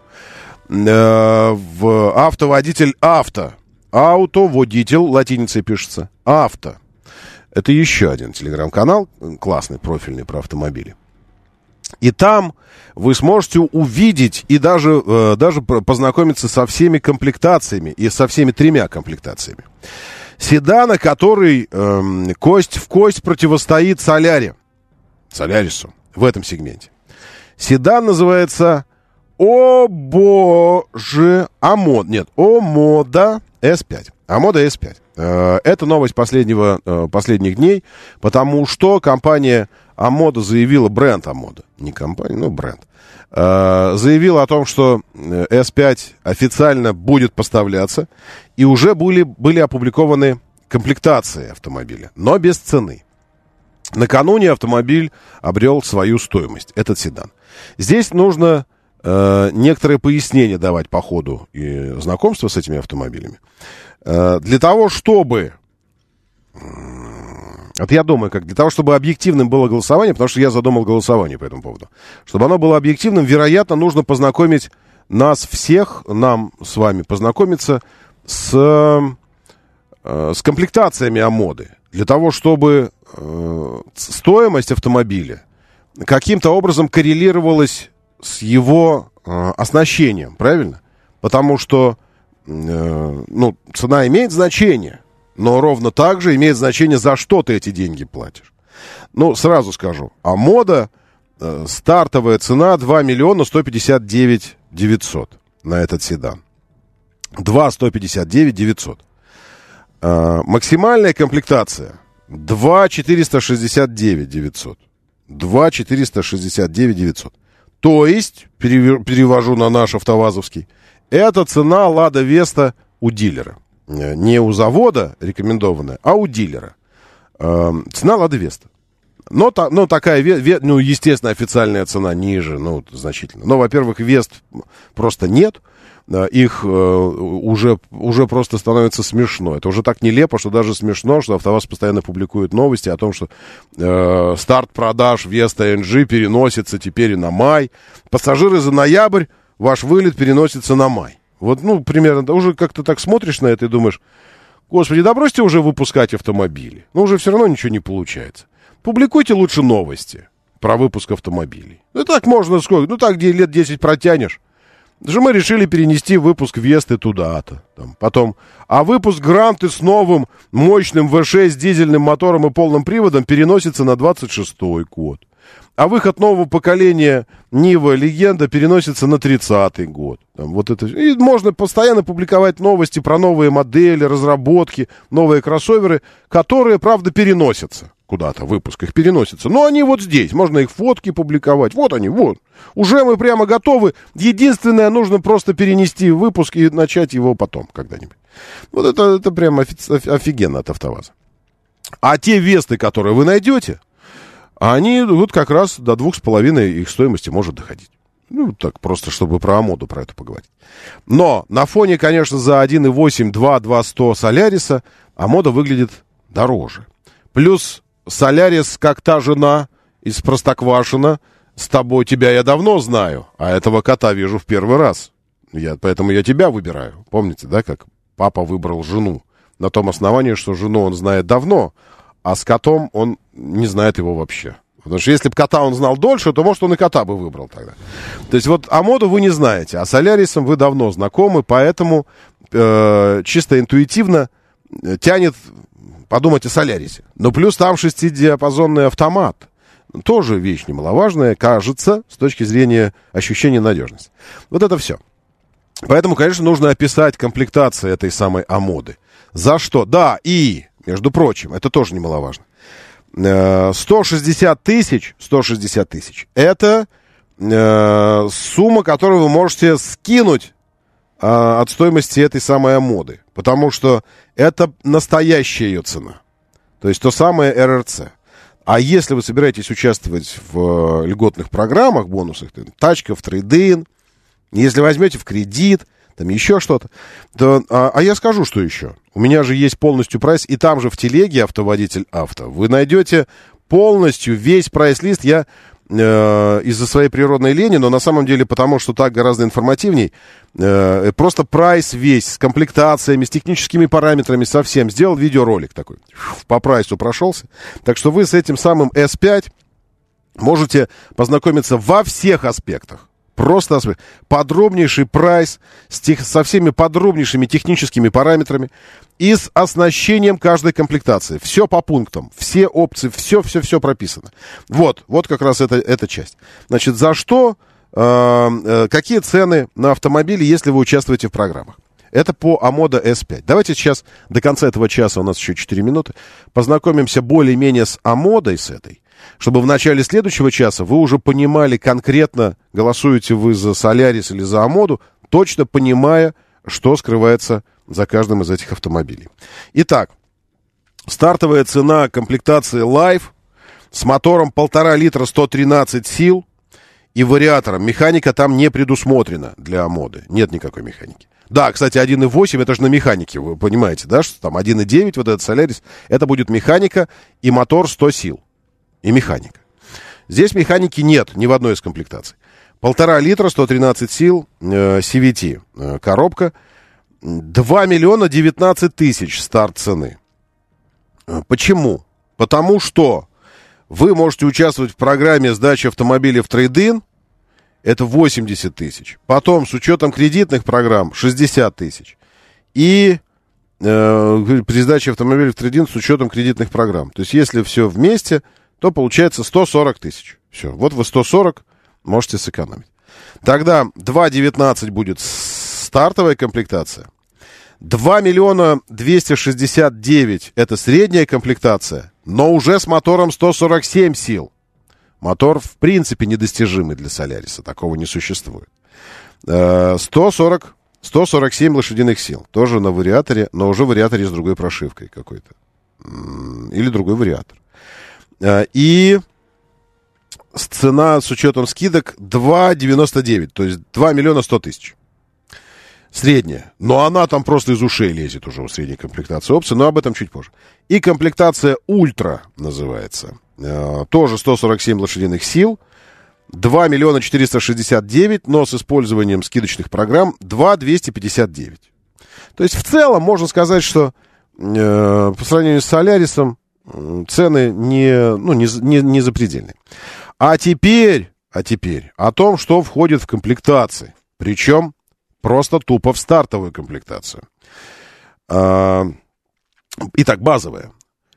э, в автоводитель авто. Ауто, водитель, латиницей пишется. Авто. Это еще один телеграм-канал, классный, профильный про автомобили. И там вы сможете увидеть и даже, э, даже познакомиться со всеми комплектациями и со всеми тремя комплектациями. Седана, который э, кость в кость противостоит Соляре. Солярису в этом сегменте. Седан называется О боже, Амод, нет, О мода S5. Амода S5. Э, это новость последнего, э, последних дней, потому что компания Амода заявила, бренд Амода, не компания, ну бренд, э, заявила о том, что S5 официально будет поставляться, и уже были, были опубликованы комплектации автомобиля, но без цены. Накануне автомобиль обрел свою стоимость, этот седан. Здесь нужно э, некоторые пояснения давать по ходу и знакомства с этими автомобилями. Э, для того, чтобы... Вот я думаю, как для того, чтобы объективным было голосование, потому что я задумал голосование по этому поводу. Чтобы оно было объективным, вероятно, нужно познакомить нас всех, нам с вами познакомиться с, э, с комплектациями Амоды. Для того, чтобы э, стоимость автомобиля каким-то образом коррелировалась с его э, оснащением, правильно? Потому что Э, ну, цена имеет значение, но ровно так же имеет значение, за что ты эти деньги платишь. Ну, сразу скажу, а мода, э, стартовая цена 2 миллиона 159 900 на этот седан. 2 159 900. Э, максимальная комплектация 2 469 900. 2 469 900. То есть, перевожу на наш автовазовский, это цена Лада Веста у дилера. Э, не у завода рекомендованная, а у дилера. Эм, цена Лада Веста. Но, та, но такая, ну, естественно, официальная цена ниже, ну, значительно. Но, во-первых, Вест просто нет. Э, их э, уже, уже просто становится смешно. Это уже так нелепо, что даже смешно, что АвтоВАЗ постоянно публикует новости о том, что э, старт продаж Веста NG переносится теперь и на май. Пассажиры за ноябрь ваш вылет переносится на май. Вот, ну, примерно, уже как-то так смотришь на это и думаешь, господи, да бросьте уже выпускать автомобили. Ну, уже все равно ничего не получается. Публикуйте лучше новости про выпуск автомобилей. Ну, так можно сколько? Ну, так где лет 10 протянешь. Даже мы решили перенести выпуск Весты туда-то. Там, потом, а выпуск Гранты с новым мощным V6 дизельным мотором и полным приводом переносится на 26-й год а выход нового поколения Нива Легенда переносится на 30-й год. Там, вот это. И можно постоянно публиковать новости про новые модели, разработки, новые кроссоверы, которые, правда, переносятся куда-то, выпуск их переносится. Но они вот здесь, можно их фотки публиковать. Вот они, вот. Уже мы прямо готовы. Единственное, нужно просто перенести выпуск и начать его потом когда-нибудь. Вот это, это прямо офигенно от АвтоВАЗа. А те весты, которые вы найдете, они вот как раз до двух с половиной их стоимости может доходить. Ну, так просто, чтобы про Амоду про это поговорить. Но на фоне, конечно, за 1,8, 2, 2, 100 Соляриса Амода выглядит дороже. Плюс Солярис, как та жена из Простоквашина, с тобой тебя я давно знаю, а этого кота вижу в первый раз. Я, поэтому я тебя выбираю. Помните, да, как папа выбрал жену? На том основании, что жену он знает давно, а с котом он не знает его вообще. Потому что если бы кота он знал дольше, то, может, он и кота бы выбрал тогда. То есть вот Амоду вы не знаете, а Солярисом вы давно знакомы, поэтому э, чисто интуитивно э, тянет подумать о Солярисе. Но плюс там шестидиапазонный автомат. Тоже вещь немаловажная, кажется, с точки зрения ощущения надежности. Вот это все. Поэтому, конечно, нужно описать комплектацию этой самой Амоды. За что? Да, и между прочим, это тоже немаловажно. 160 э, тысяч, 160 тысяч, это э, сумма, которую вы можете скинуть э, от стоимости этой самой моды. Потому что это настоящая ее цена. То есть то самое РРЦ. А если вы собираетесь участвовать в э, льготных программах, бонусах, тачка в трейдин, если возьмете в кредит, там еще что-то. То, а, а я скажу, что еще. У меня же есть полностью прайс, и там же в телеге автоводитель авто. Вы найдете полностью весь прайс-лист. Я э, из-за своей природной лени, но на самом деле потому, что так гораздо информативней. Э, просто прайс весь с комплектациями, с техническими параметрами, совсем. Сделал видеоролик такой. По прайсу прошелся. Так что вы с этим самым S5 Можете познакомиться во всех аспектах. Просто подробнейший прайс с тех, со всеми подробнейшими техническими параметрами и с оснащением каждой комплектации. Все по пунктам, все опции, все-все-все прописано. Вот, вот как раз это, эта часть. Значит, за что, э, э, какие цены на автомобили, если вы участвуете в программах? Это по Амода S5. Давайте сейчас, до конца этого часа, у нас еще 4 минуты, познакомимся более-менее с Амодой, с этой чтобы в начале следующего часа вы уже понимали конкретно, голосуете вы за Солярис или за Амоду, точно понимая, что скрывается за каждым из этих автомобилей. Итак, стартовая цена комплектации Life с мотором 1,5 литра 113 сил и вариатором. Механика там не предусмотрена для Амоды. Нет никакой механики. Да, кстати, 1.8 это же на механике, вы понимаете, да, что там 1.9, вот этот Солярис, это будет механика и мотор 100 сил и механика. Здесь механики нет ни в одной из комплектаций. Полтора литра, 113 сил, э, CVT, э, коробка. 2 миллиона 19 тысяч старт цены. Э, почему? Потому что вы можете участвовать в программе сдачи автомобиля в трейдин, это 80 тысяч. Потом, с учетом кредитных программ, 60 тысяч. И э, при сдаче автомобиля в трейдин с учетом кредитных программ. То есть, если все вместе, то получается 140 тысяч. Все, вот вы 140 можете сэкономить. Тогда 2,19 будет стартовая комплектация. 2 миллиона 269 это средняя комплектация, но уже с мотором 147 сил. Мотор в принципе недостижимый для Соляриса, такого не существует. 140, э, 147 лошадиных сил, тоже на вариаторе, но уже вариаторе с другой прошивкой какой-то. Или другой вариатор. Э, и цена с учетом скидок 2,99, то есть 2 миллиона 100 тысяч. Средняя. Но она там просто из ушей лезет уже у средней комплектации опции, но об этом чуть позже. И комплектация ультра называется. Э, тоже 147 лошадиных сил. 2 миллиона 469, но с использованием скидочных программ 2 259. То есть в целом можно сказать, что э, по сравнению с Солярисом цены не, ну, не, не, не запредельные. А теперь, а теперь о том, что входит в комплектации. Причем просто тупо в стартовую комплектацию. А, итак, базовая.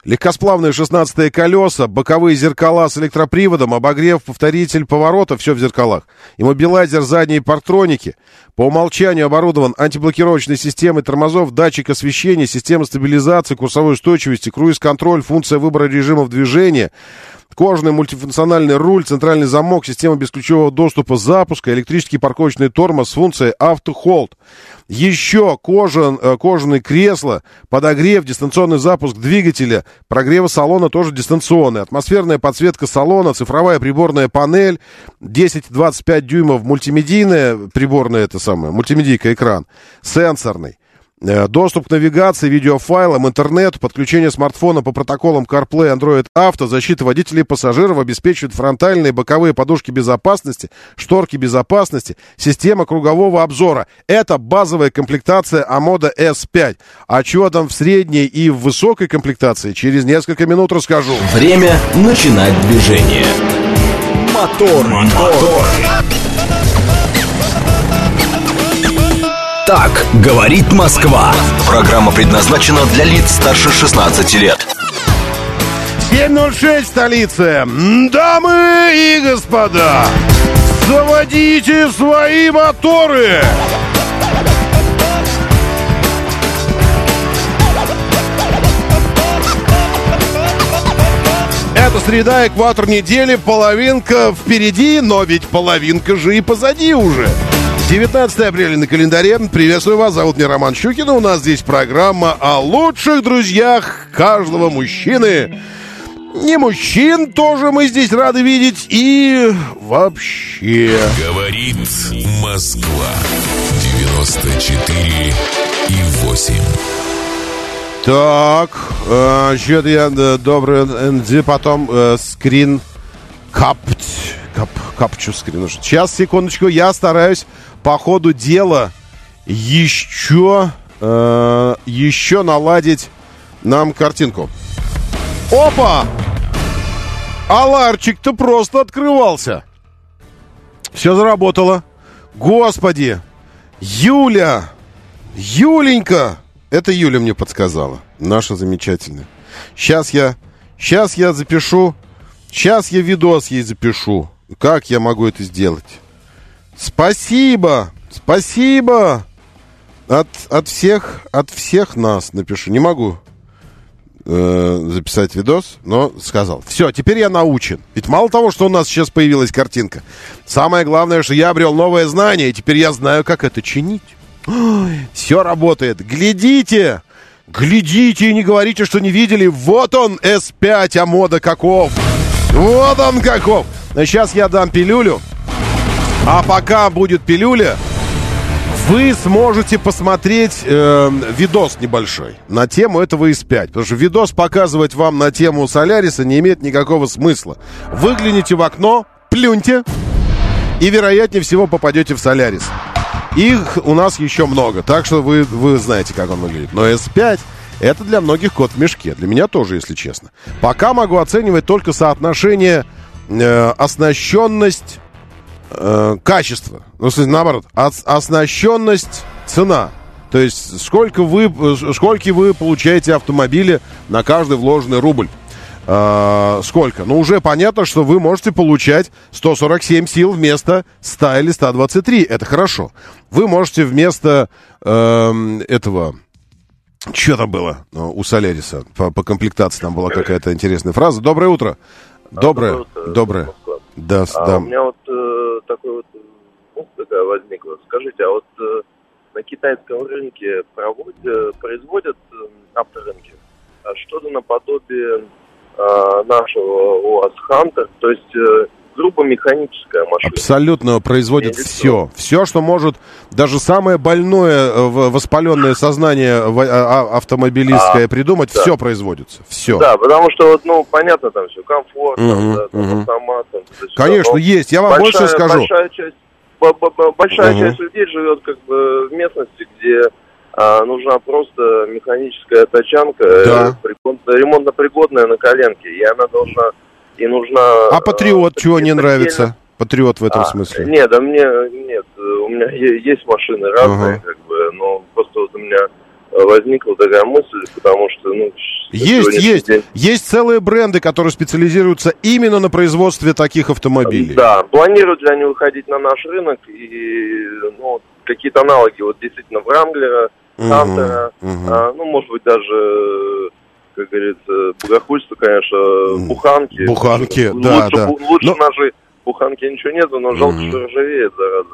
Легкосплавные 16 колеса, боковые зеркала с электроприводом, обогрев, повторитель поворота, все в зеркалах. Иммобилайзер задней партроники. По умолчанию оборудован антиблокировочной системой тормозов, датчик освещения, система стабилизации, курсовой устойчивости, круиз-контроль, функция выбора режимов движения, кожаный мультифункциональный руль, центральный замок, система бесключевого доступа запуска, электрический парковочный тормоз с функцией автохолд. Еще кожан, э, кожаные кресла, подогрев, дистанционный запуск двигателя, прогрева салона тоже дистанционный, атмосферная подсветка салона, цифровая приборная панель, 10-25 дюймов мультимедийная приборная, это самое, мультимедийка экран, сенсорный. Э, доступ к навигации, видеофайлам, интернету, подключение смартфона по протоколам CarPlay, Android Auto, защита водителей и пассажиров обеспечивает фронтальные боковые подушки безопасности, шторки безопасности, система кругового обзора. Это базовая комплектация Амода S5. А что там в средней и в высокой комплектации, через несколько минут расскажу. Время начинать движение. Мотор. Мотор. Так говорит Москва. Программа предназначена для лиц старше 16 лет. 7.06 столица. Дамы и господа, заводите свои моторы. Это среда, экватор недели, половинка впереди, но ведь половинка же и позади уже. 19 апреля на календаре. Приветствую вас, зовут меня Роман Щукин. У нас здесь программа о лучших друзьях каждого мужчины. Не мужчин тоже мы здесь рады видеть. И вообще... Говорит Москва. 94 и 8. Так, э, что-то я э, добрый, э, потом э, скрин кап, капчу скрин. Сейчас, секундочку, я стараюсь по ходу дела еще, э, еще наладить нам картинку. Опа! Аларчик-то просто открывался. Все заработало. Господи! Юля! Юленька! Это Юля мне подсказала. Наша замечательная. Сейчас я... Сейчас я запишу... Сейчас я видос ей запишу. Как я могу это сделать? Спасибо! Спасибо! От, от всех, от всех нас напишу. Не могу э, записать видос, но сказал. Все, теперь я научен. Ведь мало того, что у нас сейчас появилась картинка, самое главное, что я обрел новое знание, и теперь я знаю, как это чинить. Все работает. Глядите! Глядите и не говорите, что не видели. Вот он, S5 Амода каков. Вот он каков. Сейчас я дам пилюлю. А пока будет пилюля, вы сможете посмотреть э, видос небольшой на тему этого S5. Потому что видос показывать вам на тему Соляриса не имеет никакого смысла. Выгляните в окно, плюньте, и вероятнее всего попадете в Солярис. Их у нас еще много, так что вы, вы знаете, как он выглядит. Но S5 это для многих кот в мешке. Для меня тоже, если честно. Пока могу оценивать только соотношение э, оснащенность э, качество. Ну, наоборот, ос- оснащенность цена. То есть сколько вы, сколько вы получаете автомобили на каждый вложенный рубль. Э, сколько? Ну, уже понятно, что вы можете получать 147 сил вместо 100 или 123. Это хорошо. Вы можете вместо э, этого... Что там было ну, у Соляриса? По, по комплектации там была какая-то интересная фраза. Доброе утро. Доброе. Доброе. Да, А да. у меня вот э, такой вот мысль такая возникла. Скажите, а вот э, на китайском рынке проводят, производят э, авторынки а что-то наподобие э, нашего УАЗ Хантер, то есть э, грубо механическая машина. Абсолютно производят Или все. Все, что может, даже самое больное, э, воспаленное сознание а- а- автомобилистское А, придумать, да. все производится. Все. Да, потому что вот, ну, понятно, там все комфортно, Мгм, да, там, мгм. автомат, там, Конечно, но есть. Я вам больше скажу. Большая часть, большая Мгм. часть людей живет как бы в местности, где а, нужна просто механическая тачанка, Да. э, пригод- ремонтно-пригодная на коленке, и она должна, и нужна... А патриот э, чего не нравится? Патриот в этом А, смысле. Нет, да мне, нет, э, у меня есть машины разные, Ага. как бы, но просто вот у меня э, возникла такая мысль, потому что, ну... Есть, есть. день- Есть целые бренды, которые специализируются именно на производстве таких автомобилей. Да, планируют ли они выходить на наш рынок и ну, какие-то аналоги, вот действительно Вранглера, Мгм, Хантера, мгм. а, ну, может быть, даже, как говорится, богохульство, конечно, буханки. Буханки, лучше, да, да. Лучше Но- ножи буханки ничего нету, но жалко, Мгм. что ржавеет, зараза.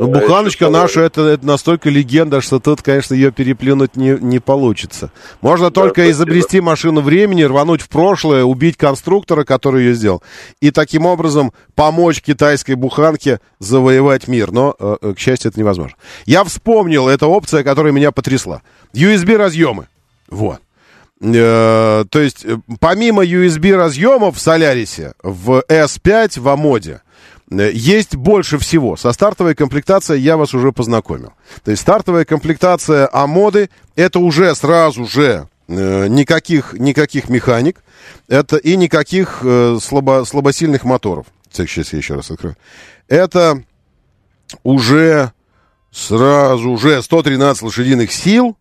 Ну, Э, буханочка что- наша, это, это настолько легенда, что тут, конечно, ее переплюнуть не, не получится. Можно только спасибо. изобрести машину времени, рвануть в прошлое, убить конструктора, который ее сделал, и таким образом помочь китайской буханке завоевать мир. Но, э, э, к счастью, это невозможно. Я вспомнил, это опция, которая меня потрясла. USB-разъемы. Вот. Э, то есть, э, помимо USB разъемов в Солярисе, в S5, в Амоде, э, есть больше всего. Со стартовой комплектацией я вас уже познакомил. То есть стартовая комплектация Амоды это уже сразу же никаких, никаких механик, это и никаких слабо, слабосильных моторов. Сейчас я еще раз открою. Это уже сразу же 113 лошадиных сил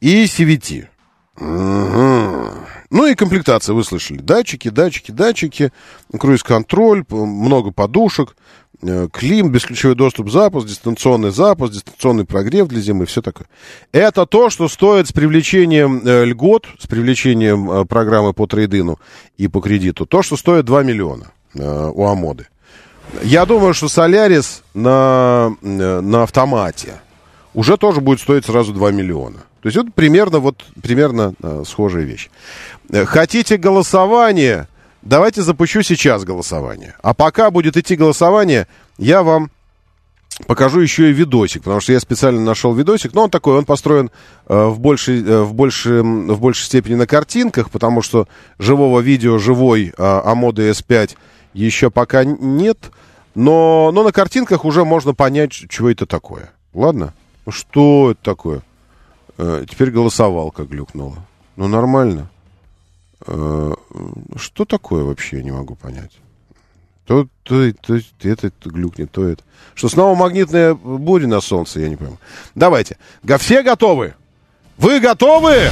и CVT. Ну и комплектация, вы слышали. Датчики, датчики, датчики, круиз-контроль, много подушек, э, клим, бесключевой доступ, запуск, дистанционный запуск, дистанционный прогрев для зимы, все такое. Это то, что стоит с привлечением э, льгот, с привлечением э, программы по трейдину и по кредиту, то, что стоит 2 миллиона у Амоды. Я думаю, что Солярис на, на автомате уже тоже будет стоить сразу 2 миллиона. То есть это примерно, вот, примерно э, схожая вещь. Э, Хотите голосование? Давайте запущу сейчас голосование. А пока будет идти голосование, я вам покажу еще и видосик, потому что я специально нашел видосик, но он такой, он построен э, в, большей, э, в, большей, в большей степени на картинках, потому что живого видео, живой э, Амоды S5 еще пока нет, но, но на картинках уже можно понять, чего это такое. Ладно? Ну что это такое? Э, теперь голосовалка глюкнула. Ну нормально. Э, Что такое вообще, я не могу понять. То, то, то, то это глюкнет, то это. Что снова магнитная буря на солнце, я не пойму. Давайте. Все готовы? Вы готовы?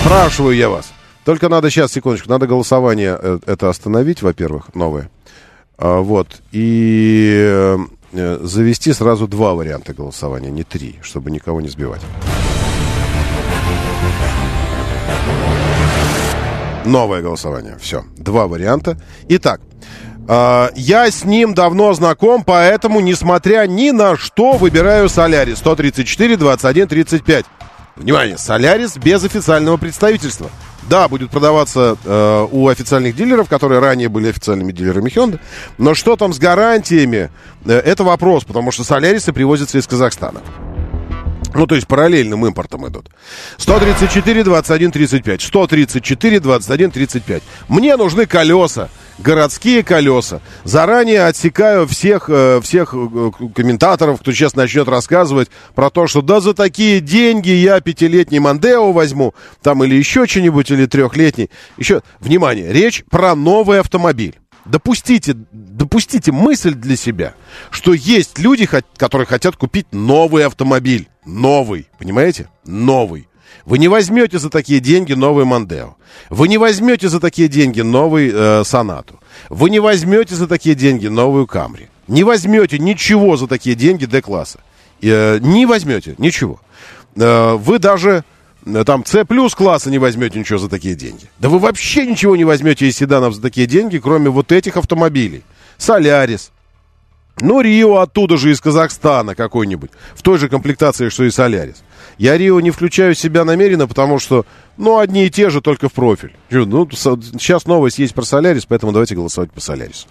Спрашиваю я вас. Только надо сейчас, секундочку, надо голосование э, это остановить, во-первых, новое. А, вот. И завести сразу два варианта голосования, не три, чтобы никого не сбивать. Новое голосование. Все. Два варианта. Итак, э, я с ним давно знаком, поэтому, несмотря ни на что, выбираю Солярис 134 21 35. Внимание, Солярис без официального представительства. Да, будет продаваться э, у официальных дилеров, которые ранее были официальными дилерами Hyundai. Но что там с гарантиями, э, это вопрос, потому что Солярисы привозятся из Казахстана. Ну, то есть параллельным импортом идут. 134, 21, 35. 134, 21, 35. Мне нужны колеса. Городские колеса. Заранее отсекаю всех, э, всех э, комментаторов, кто сейчас начнет рассказывать про то, что да за такие деньги я пятилетний Мандео возьму, там или еще что-нибудь, или трехлетний. Еще, внимание, речь про новый автомобиль. Допустите, допустите мысль для себя, что есть люди, которые хотят купить новый автомобиль. Новый, понимаете? Новый. Вы не возьмете за такие деньги новый Мандео. Вы не возьмете за такие деньги новый э, Сонату. Вы не возьмете за такие деньги новую Камри. Не возьмете ничего за такие деньги Д-класса. Э, не возьмете ничего. Э, вы даже э, там С плюс класса не возьмете ничего за такие деньги. Да вы вообще ничего не возьмете из седанов за такие деньги, кроме вот этих автомобилей. Солярис. Ну, Рио оттуда же, из Казахстана какой-нибудь. В той же комплектации, что и Солярис. Я Рио не включаю себя намеренно, потому что, ну, одни и те же, только в профиль. Ну, сейчас новость есть про Солярис, поэтому давайте голосовать по Солярису.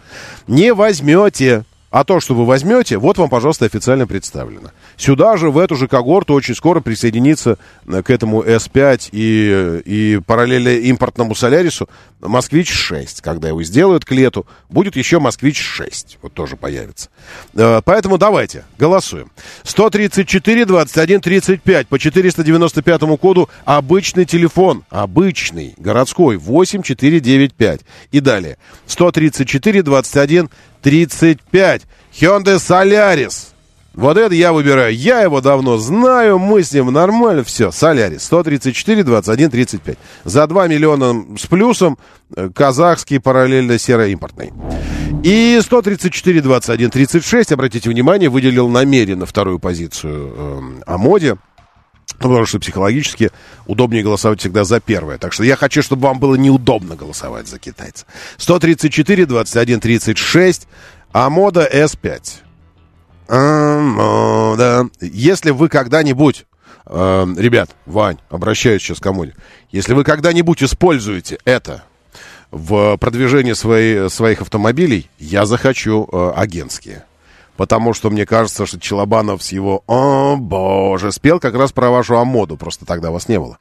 Не возьмете. А то, что вы возьмете, вот вам, пожалуйста, официально представлено. Сюда же, в эту же когорту, очень скоро присоединится э, к этому S5 и, и параллельно импортному Солярису Москвич-6. Когда его сделают к лету, будет еще Москвич-6. Вот тоже появится. Э, Поэтому давайте, голосуем. 134, 21, 35 по 495 коду обычный телефон. Обычный, городской, 8495. И далее. 134, 21, 35. Hyundai Solaris. Вот это я выбираю. Я его давно знаю, мы с ним нормально. Все, Солярис. 134, 21, 35. За 2 миллиона с плюсом э, казахский параллельно сероимпортный. И 134, 21, 36, обратите внимание, выделил намеренно вторую позицию э, о моде. Потому что психологически удобнее голосовать всегда за первое. Так что я хочу, чтобы вам было неудобно голосовать за китайца. 134, 21, 36, а мода S5. А, мода. Если вы когда-нибудь, э, ребят, Вань, обращаюсь сейчас к кому если вы когда-нибудь используете это в продвижении своей, своих автомобилей, я захочу э, агентские. Потому что мне кажется, что Челобанов с его «О, боже» спел как раз про вашу Амоду, просто тогда вас не было.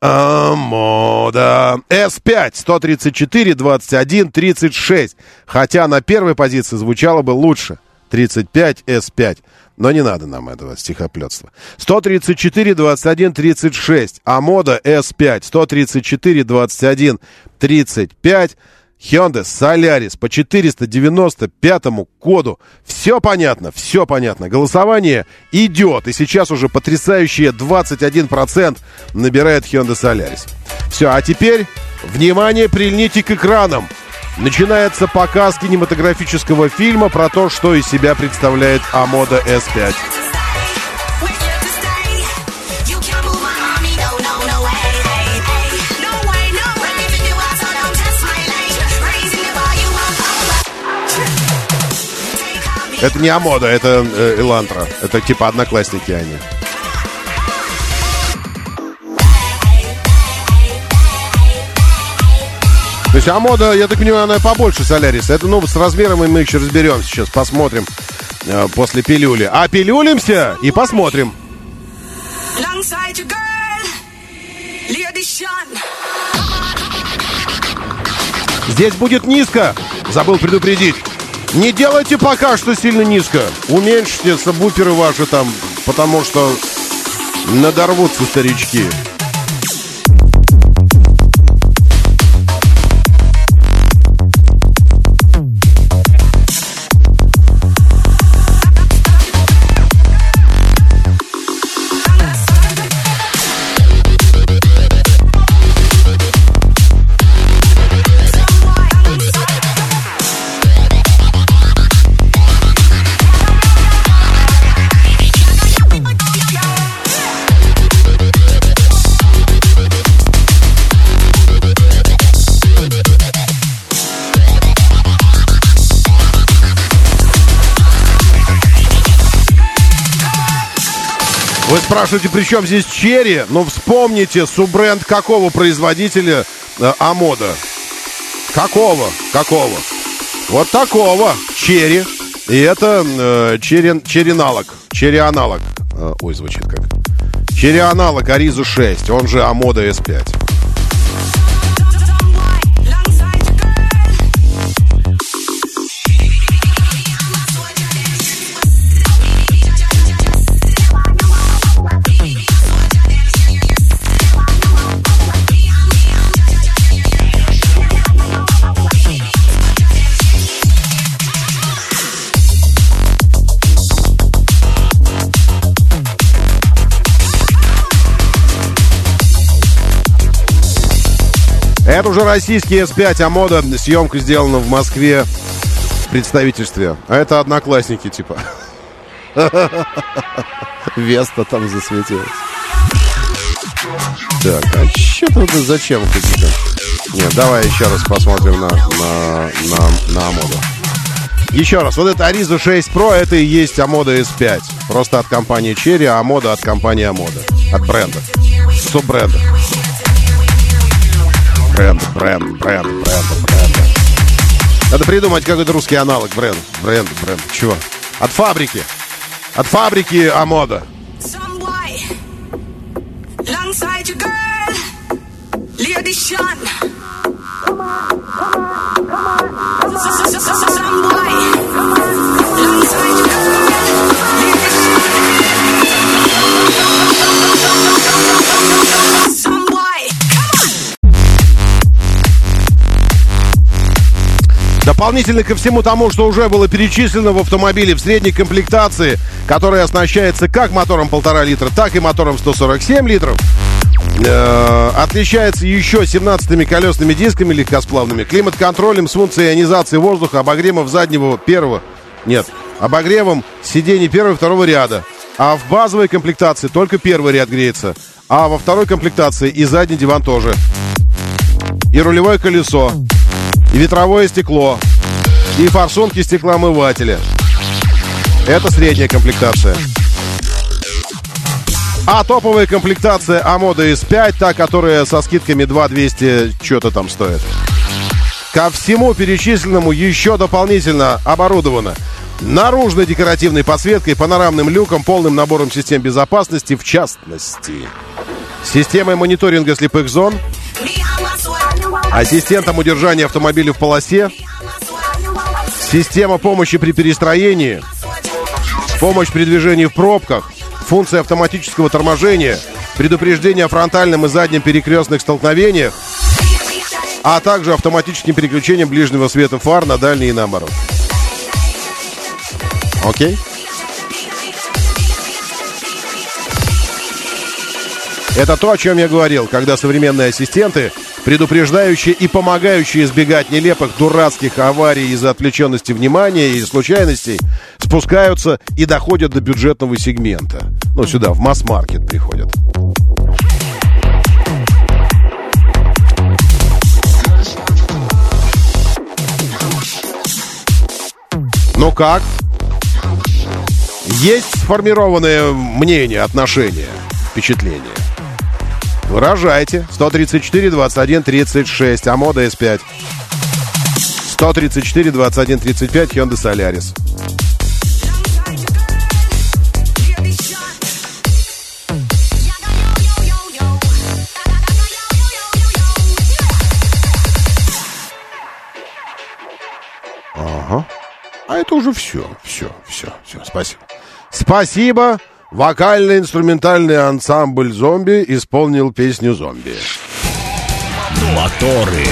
Амода. С5, 134, 21, 36. Хотя на первой позиции звучало бы лучше. 35, С5. Но не надо нам этого стихоплетства. 134, 21, 36. Амода С5. 134, 21, 35. Hyundai Solaris по 495 коду. Все понятно, все понятно. Голосование идет. И сейчас уже потрясающие 21% набирает Hyundai Solaris. Все, а теперь, внимание, прильните к экранам. Начинается показ кинематографического фильма про то, что из себя представляет Амода S5. Это не Амода, это э, Элантра. Это типа одноклассники они. То есть Амода, я так понимаю, она побольше Соляриса. Это, ну, с размером мы еще разберемся сейчас, посмотрим э, после пилюли. А пилюлимся и посмотрим. Здесь будет низко. Забыл предупредить. Не делайте пока что сильно низко. Уменьшите сабвуферы ваши там, потому что надорвутся старички. Вы спрашиваете, при чем здесь Chery? Ну, вспомните, суббренд какого производителя э, Omoda? Какого? Какого? Вот такого. Chery. И это э, Chery, Chery-аналог. Chery-аналог. Э, ой, звучит как. Chery-аналог Arrizo 6, он же Omoda S5. Это уже российский S5 Амода. Съемка сделана в Москве в представительстве. А это одноклассники, типа. Веста там засветилась. Так, а что это зачем какие-то? Нет, давай еще раз посмотрим на, на, на, на Амоду. Еще раз, вот это Arizo 6 Pro, это и есть Амода S5. Просто от компании Cherry, а Амода от компании Амода. От бренда. Суббренда бренд, бренд, бренд, бренд, бренд. Надо придумать какой-то русский аналог бренд, бренд, бренд. Чего? От фабрики. От фабрики Амода. Lady Дополнительно ко всему тому, что уже было перечислено в автомобиле в средней комплектации, которая оснащается как мотором 1,5 литра, так и мотором 147 литров, э, отличается еще 17 колесными дисками легкосплавными, климат-контролем с функцией ионизации воздуха, обогревом заднего первого, нет, обогревом сидений первого и второго ряда. А в базовой комплектации только первый ряд греется, а во второй комплектации и задний диван тоже. И рулевое колесо и ветровое стекло, и форсунки стеклоомывателя. Это средняя комплектация. А топовая комплектация Амода S5, та, которая со скидками 2200 что-то там стоит. Ко всему перечисленному еще дополнительно оборудована наружной декоративной подсветкой, панорамным люком, полным набором систем безопасности, в частности. Системой мониторинга слепых зон, ассистентом удержания автомобиля в полосе, система помощи при перестроении, помощь при движении в пробках, функция автоматического торможения, предупреждение о фронтальном и заднем перекрестных столкновениях, а также автоматическим переключением ближнего света фар на дальний и наоборот. Окей? Это то, о чем я говорил, когда современные ассистенты предупреждающие и помогающие избегать нелепых дурацких аварий из-за отвлеченности внимания и случайностей, спускаются и доходят до бюджетного сегмента. Ну, сюда, в масс-маркет приходят. Ну как? Есть сформированное мнение, отношение, впечатление? Выражайте. 134, 21, 36. Амода S5. 134, 21, 35. Hyundai Solaris. Ага. А это уже все, все, все, все. Спасибо. Спасибо. Вокально-инструментальный ансамбль «Зомби» исполнил песню «Зомби». Моторы.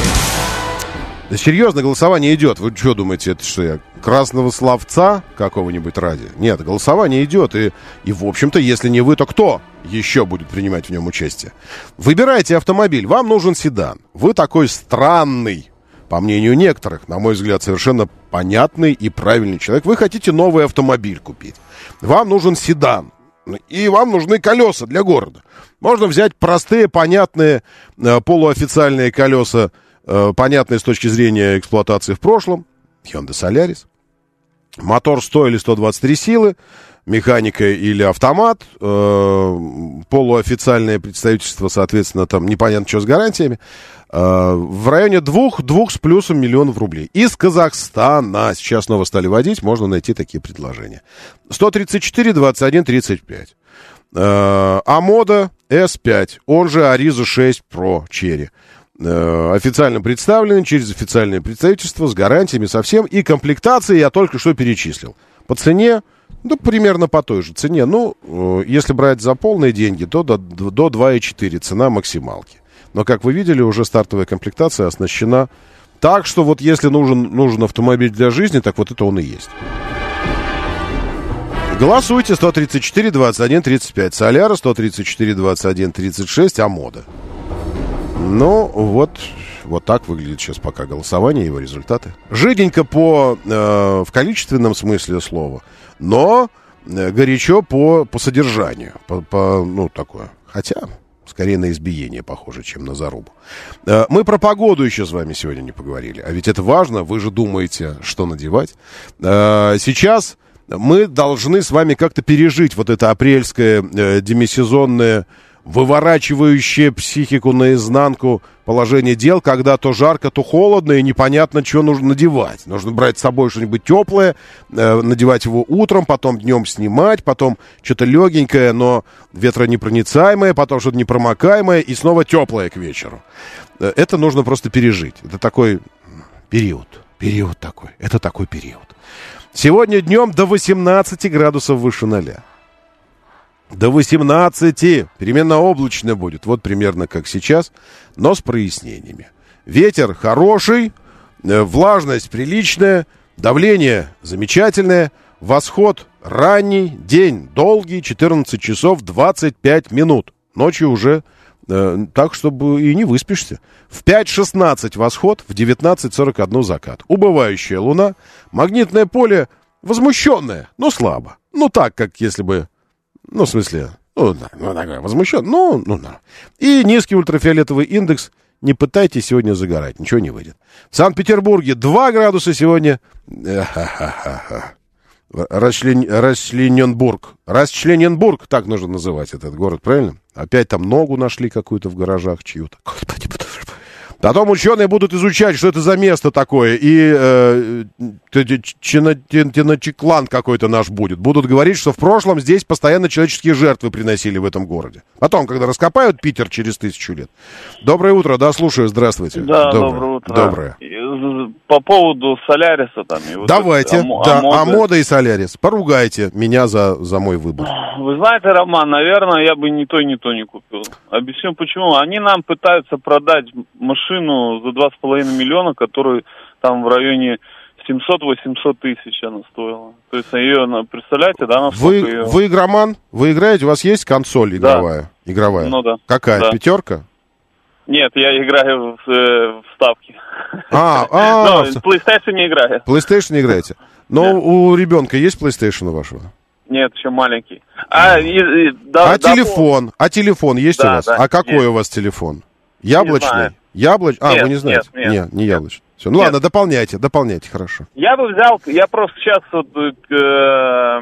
Да серьезно, голосование идет. Вы что думаете, это что я красного словца какого-нибудь ради? Нет, голосование идет. И, и, в общем-то, если не вы, то кто еще будет принимать в нем участие? Выбирайте автомобиль. Вам нужен седан. Вы такой странный, по мнению некоторых, на мой взгляд, совершенно понятный и правильный человек. Вы хотите новый автомобиль купить. Вам нужен седан и вам нужны колеса для города. Можно взять простые, понятные, э, полуофициальные колеса, э, понятные с точки зрения эксплуатации в прошлом. Hyundai Solaris. Мотор 100 или 123 силы. механика или автомат, э, полуофициальное представительство, соответственно, там непонятно что с гарантиями, в районе двух, двух с плюсом миллионов рублей. Из Казахстана сейчас снова стали водить, можно найти такие предложения. 134, 21, 35. Э, Амода S5, он же Ариза 6 Pro Cherry. Э, официально представлены через официальное представительство с гарантиями совсем. И комплектации я только что перечислил. По цене, ну, примерно по той же цене. Ну, э, если брать за полные деньги, то до, до 2,4 цена максималки. Но, как вы видели, уже стартовая комплектация оснащена так, что вот если нужен, нужен автомобиль для жизни, так вот это он и есть. Голосуйте 134 21 35 Соляра, 134 21 36 Амода. Ну, вот, вот так выглядит сейчас пока голосование, его результаты. Жиденько по, э, в количественном смысле слова, но э, горячо по, по содержанию. По, по, ну, такое. Хотя, скорее на избиение похоже, чем на зарубу. Э, мы про погоду еще с вами сегодня не поговорили. А ведь это важно, вы же думаете, что надевать. Э, сейчас мы должны с вами как-то пережить вот это апрельское э, демисезонное выворачивающее психику наизнанку положение дел, когда то жарко, то холодно, и непонятно, что нужно надевать. Нужно брать с собой что-нибудь теплое, э, надевать его утром, потом днем снимать, потом что-то легенькое, но ветронепроницаемое, потом что-то непромокаемое, и снова теплое к вечеру. Э, это нужно просто пережить. Это такой период. Период такой. Это такой период. Сегодня днем до 18 градусов выше ноля. До 18. Переменно облачно будет. Вот примерно как сейчас, но с прояснениями. Ветер хороший, э, влажность приличная, давление замечательное, восход ранний, день долгий, 14 часов 25 минут. Ночью уже э, так, чтобы и не выспишься. В 5.16 восход, в 19.41 закат. Убывающая луна, магнитное поле возмущенное, но слабо. Ну так, как если бы ну, в смысле, ну, да, ну, такой возмущен. Ну, ну, да. И низкий ультрафиолетовый индекс. Не пытайтесь сегодня загорать, ничего не выйдет. В Санкт-Петербурге 2 градуса сегодня. Расчлен... Расчлененбург. Расчлененбург, так нужно называть этот город, правильно? Опять там ногу нашли какую-то в гаражах чью-то. Потом ученые будут изучать, что это за место такое, и э, Теночеклан какой-то наш будет. Будут говорить, что в прошлом здесь постоянно человеческие жертвы приносили в этом городе. Потом, когда раскопают Питер через тысячу лет. Доброе утро, да, слушаю, здравствуйте. Да, доброе, доброе утро. Доброе. По поводу Соляриса там. И вот Давайте, это, да, Амода. Амода и Солярис. Поругайте меня за, за мой выбор. Вы знаете, Роман, наверное, я бы ни то, ни то не купил. Объясню почему. Они нам пытаются продать машину за 2,5 миллиона, которую там в районе 700-800 тысяч она стоила. То есть ее, представляете, да, вы, ее... Вы игроман? Вы играете? У вас есть консоль игровая? Да. Игровая? Ну да. Какая? Да. Пятерка? Нет, я играю в, э, в ставки. А, а, в PlayStation не играю. PlayStation не играете? Но Нет. у ребенка есть PlayStation у вашего? Нет, еще маленький. А, и, и, да, а да, телефон? А телефон есть да, у вас? Да, а какой есть. у вас телефон? Яблочный? Яблоч... А, нет, вы не знаете? Нет, нет. нет не яблочный. Все, ну нет. ладно, дополняйте, дополняйте, хорошо. Я бы взял, я просто сейчас вот, э,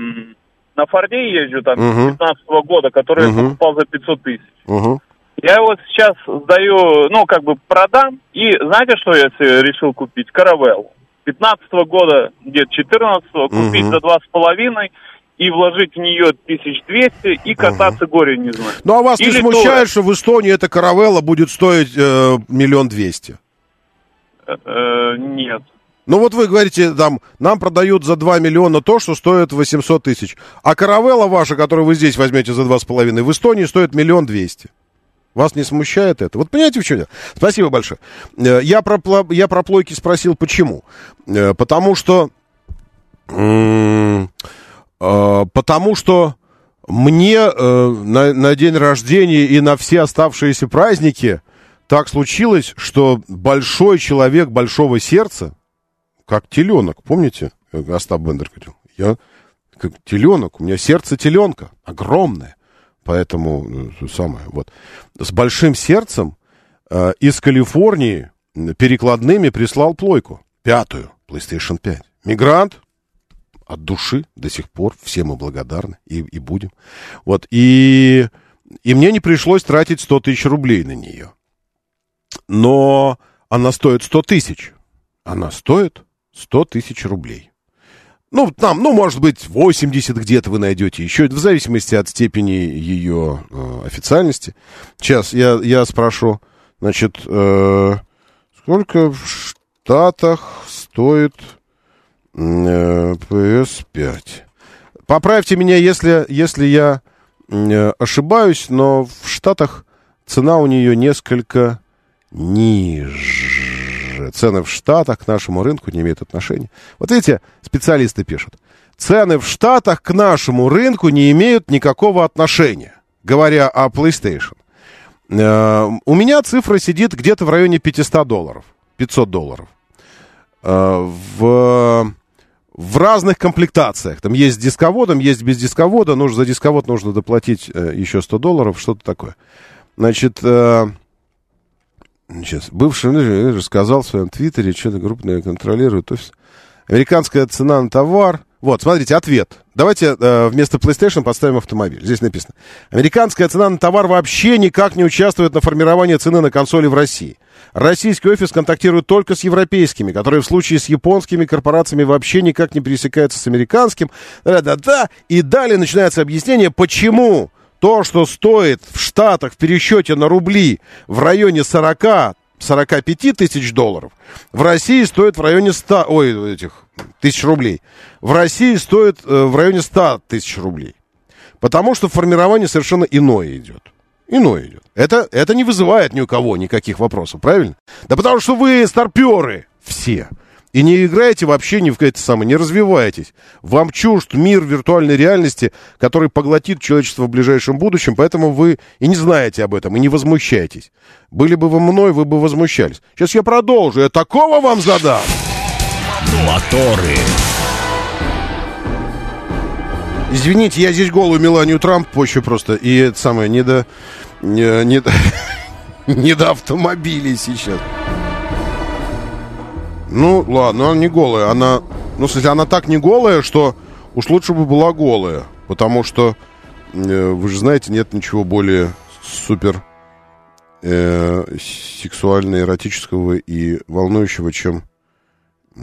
на Форде езжу там угу. 15 -го года, который угу. я покупал за 500 тысяч. Угу. Я его сейчас сдаю, ну, как бы продам, и знаете, что я решил купить? Каравелл. 15 -го года, где-то 14 -го, купить угу. за два с половиной, и вложить в нее 1200 и кататься угу. горе не знаю. Ну а вас Или не смущает, то... что в Эстонии эта каравелла будет стоить э, миллион двести? Э, нет. Ну вот вы говорите, там, нам продают за 2 миллиона то, что стоит 800 тысяч. А каравелла ваша, которую вы здесь возьмете за 2,5, в Эстонии стоит миллион двести. Вас не смущает это? Вот понимаете, в чем дело? Спасибо большое. Э, я про, я про плойки спросил, почему. Э, потому что... Потому что мне на, на день рождения и на все оставшиеся праздники так случилось, что большой человек большого сердца, как теленок, помните, Остап Бендер говорил, я как теленок, у меня сердце теленка, огромное, поэтому э, самое, вот, с большим сердцем э, из Калифорнии перекладными прислал плойку, пятую, PlayStation 5. Мигрант, от души до сих пор. Все мы благодарны и, и будем. Вот, и, и мне не пришлось тратить 100 тысяч рублей на нее. Но она стоит 100 тысяч. Она стоит 100 тысяч рублей. Ну, там, ну, может быть, 80 где-то вы найдете еще, в зависимости от степени ее э, официальности. Сейчас я, я спрошу, значит, э, сколько в Штатах стоит э, PS5? Поправьте меня, если, если я э, ошибаюсь, но в Штатах цена у нее несколько ниже цены в Штатах к нашему рынку не имеют отношения. Вот видите, специалисты пишут. Цены в Штатах к нашему рынку не имеют никакого отношения, говоря о PlayStation. Э, у меня цифра сидит где-то в районе 500 долларов. 500 долларов. Э, в, в разных комплектациях. Там есть с дисководом, есть без дисковода. Нужно, за дисковод нужно доплатить э, еще 100 долларов, что-то такое. Значит, Сейчас. Бывший менеджер сказал в своем твиттере, что-то крупное контролирует офис. Американская цена на товар. Вот, смотрите, ответ. Давайте э, вместо PlayStation поставим автомобиль. Здесь написано. Американская цена на товар вообще никак не участвует на формировании цены на консоли в России. Российский офис контактирует только с европейскими, которые в случае с японскими корпорациями вообще никак не пересекаются с американским. Да-да-да. И далее начинается объяснение, почему то, что стоит в Штатах в пересчете на рубли в районе 40 45 тысяч долларов, в России стоит в районе 100, ой, этих тысяч рублей. В России стоит э, в районе 100 тысяч рублей. Потому что формирование совершенно иное идет. Иное идет. Это, это не вызывает ни у кого никаких вопросов, правильно? Да потому что вы старперы все. И не играете вообще ни в это самое, не развиваетесь. Вам чужд мир виртуальной реальности, который поглотит человечество в ближайшем будущем, поэтому вы и не знаете об этом, и не возмущаетесь. Были бы вы мной, вы бы возмущались. Сейчас я продолжу, я такого вам задам. Моторы. Извините, я здесь голую Меланию Трамп позже просто, и это самое, не до... Не, не, не до автомобилей сейчас. Ну, ладно, она не голая. Она, ну, в смысле, она так не голая, что уж лучше бы была голая. Потому что, э, вы же знаете, нет ничего более супер э, сексуально-эротического и волнующего, чем э,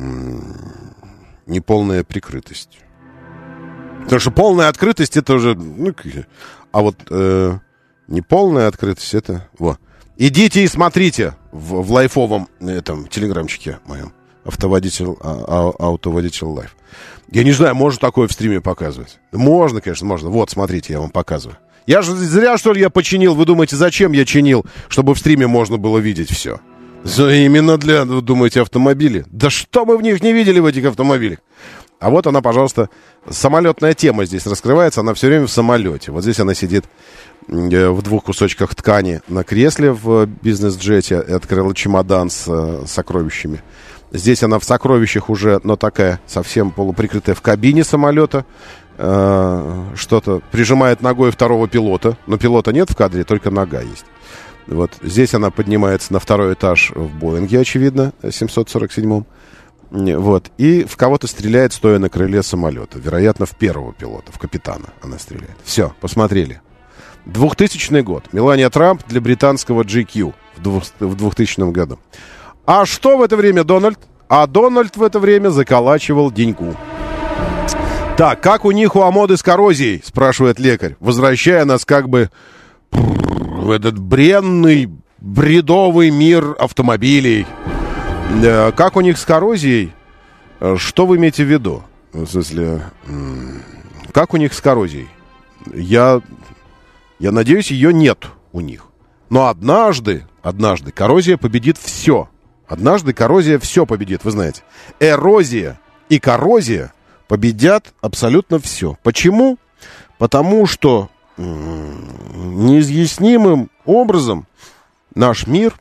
неполная прикрытость. Потому что полная открытость это уже... Ну, а вот э, неполная открытость это... Во. Идите и смотрите в, в лайфовом этом телеграмчике моем автоводитель, а, а, автоводитель лайф. Я не знаю, можно такое в стриме показывать? Можно, конечно, можно. Вот, смотрите, я вам показываю. Я же зря, что ли, я починил? Вы думаете, зачем я чинил? Чтобы в стриме можно было видеть все. Именно для, вы думаете, автомобили? Да что мы в них не видели, в этих автомобилях? А вот она, пожалуйста, самолетная тема здесь раскрывается. Она все время в самолете. Вот здесь она сидит э, в двух кусочках ткани на кресле в бизнес-джете. Открыла чемодан с э, сокровищами. Здесь она в сокровищах уже, но такая совсем полуприкрытая в кабине самолета. Э, что-то прижимает ногой второго пилота. Но пилота нет в кадре, только нога есть. Вот здесь она поднимается на второй этаж в Боинге, очевидно, 747-м. Вот. И в кого-то стреляет, стоя на крыле самолета. Вероятно, в первого пилота, в капитана она стреляет. Все, посмотрели. 2000 год. Мелания Трамп для британского GQ в 2000 году. А что в это время Дональд? А Дональд в это время заколачивал деньгу. Так, как у них у Амоды с коррозией, спрашивает лекарь, возвращая нас как бы в этот бренный, бредовый мир автомобилей. Э, как у них с коррозией? Э, что вы имеете в виду? В смысле, как у них с коррозией? Я, я надеюсь, ее нет у них. Но однажды, однажды коррозия победит все. Однажды коррозия все победит, вы знаете. Эрозия и коррозия победят абсолютно все. Почему? Потому что неизъяснимым образом наш мир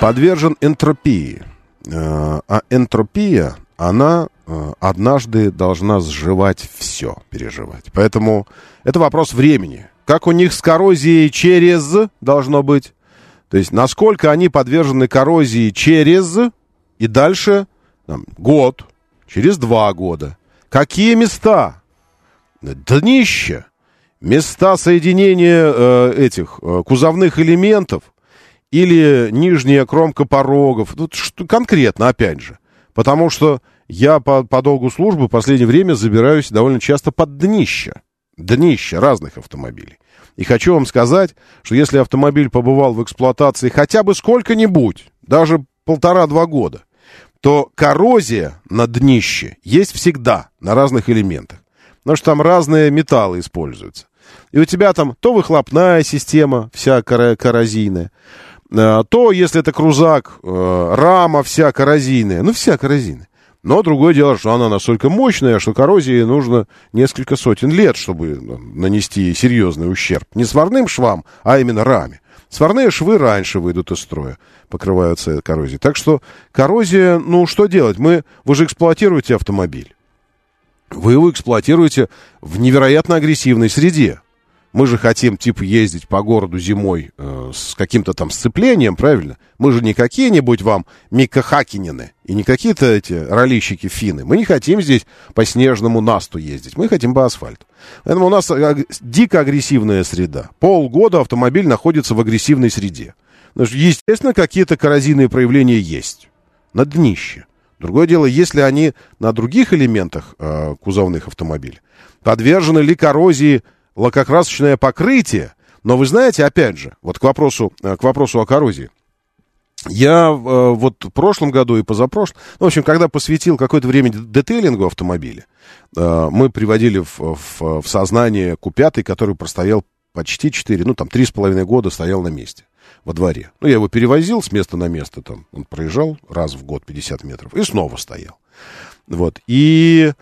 подвержен энтропии. Э, а энтропия, она э, однажды должна сживать все, переживать. Поэтому это вопрос времени. Как у них с коррозией через должно быть то есть, насколько они подвержены коррозии через и дальше там, год, через два года. Какие места? Днище. Места соединения э, этих э, кузовных элементов или нижняя кромка порогов. Тут что, конкретно, опять же. Потому что я по, по долгу службы в последнее время забираюсь довольно часто под днище. Днище разных автомобилей. И хочу вам сказать, что если автомобиль побывал в эксплуатации хотя бы сколько-нибудь, даже полтора-два года, то коррозия на днище есть всегда на разных элементах. Потому что там разные металлы используются. И у тебя там то выхлопная система вся коррозийная, э, то, если это крузак, э, рама вся коррозийная. Ну, вся коррозийная. Но другое дело, что она настолько мощная, что коррозии нужно несколько сотен лет, чтобы ну, нанести серьезный ущерб. Не сварным швам, а именно раме. Сварные швы раньше выйдут из строя, покрываются коррозией. Так что коррозия, ну что делать? Мы, вы же эксплуатируете автомобиль. Вы его эксплуатируете в невероятно агрессивной среде. Мы же хотим, типа, ездить по городу зимой э, с каким-то там сцеплением, правильно? Мы же не какие-нибудь вам Мика Хакинины и не какие-то эти ролищики финны. Мы не хотим здесь по снежному насту ездить. Мы хотим по асфальту. Поэтому у нас дико агрессивная среда. Полгода автомобиль находится в агрессивной среде. Естественно, какие-то коррозийные проявления есть. На днище. Другое дело, если они на других элементах э, кузовных автомобилей подвержены ли коррозии лакокрасочное покрытие. Но вы знаете, опять же, вот к вопросу, э, к вопросу о коррозии. Я э, вот в прошлом году и позапрошлом, ну, в общем, когда посвятил какое-то время детейлингу автомобиля, э, мы приводили в, в, в сознание Q5, который простоял почти 4, ну, там, 3,5 года стоял на месте во дворе. Ну, я его перевозил с места на место, там, он проезжал раз в год 50 метров и снова стоял. Вот, и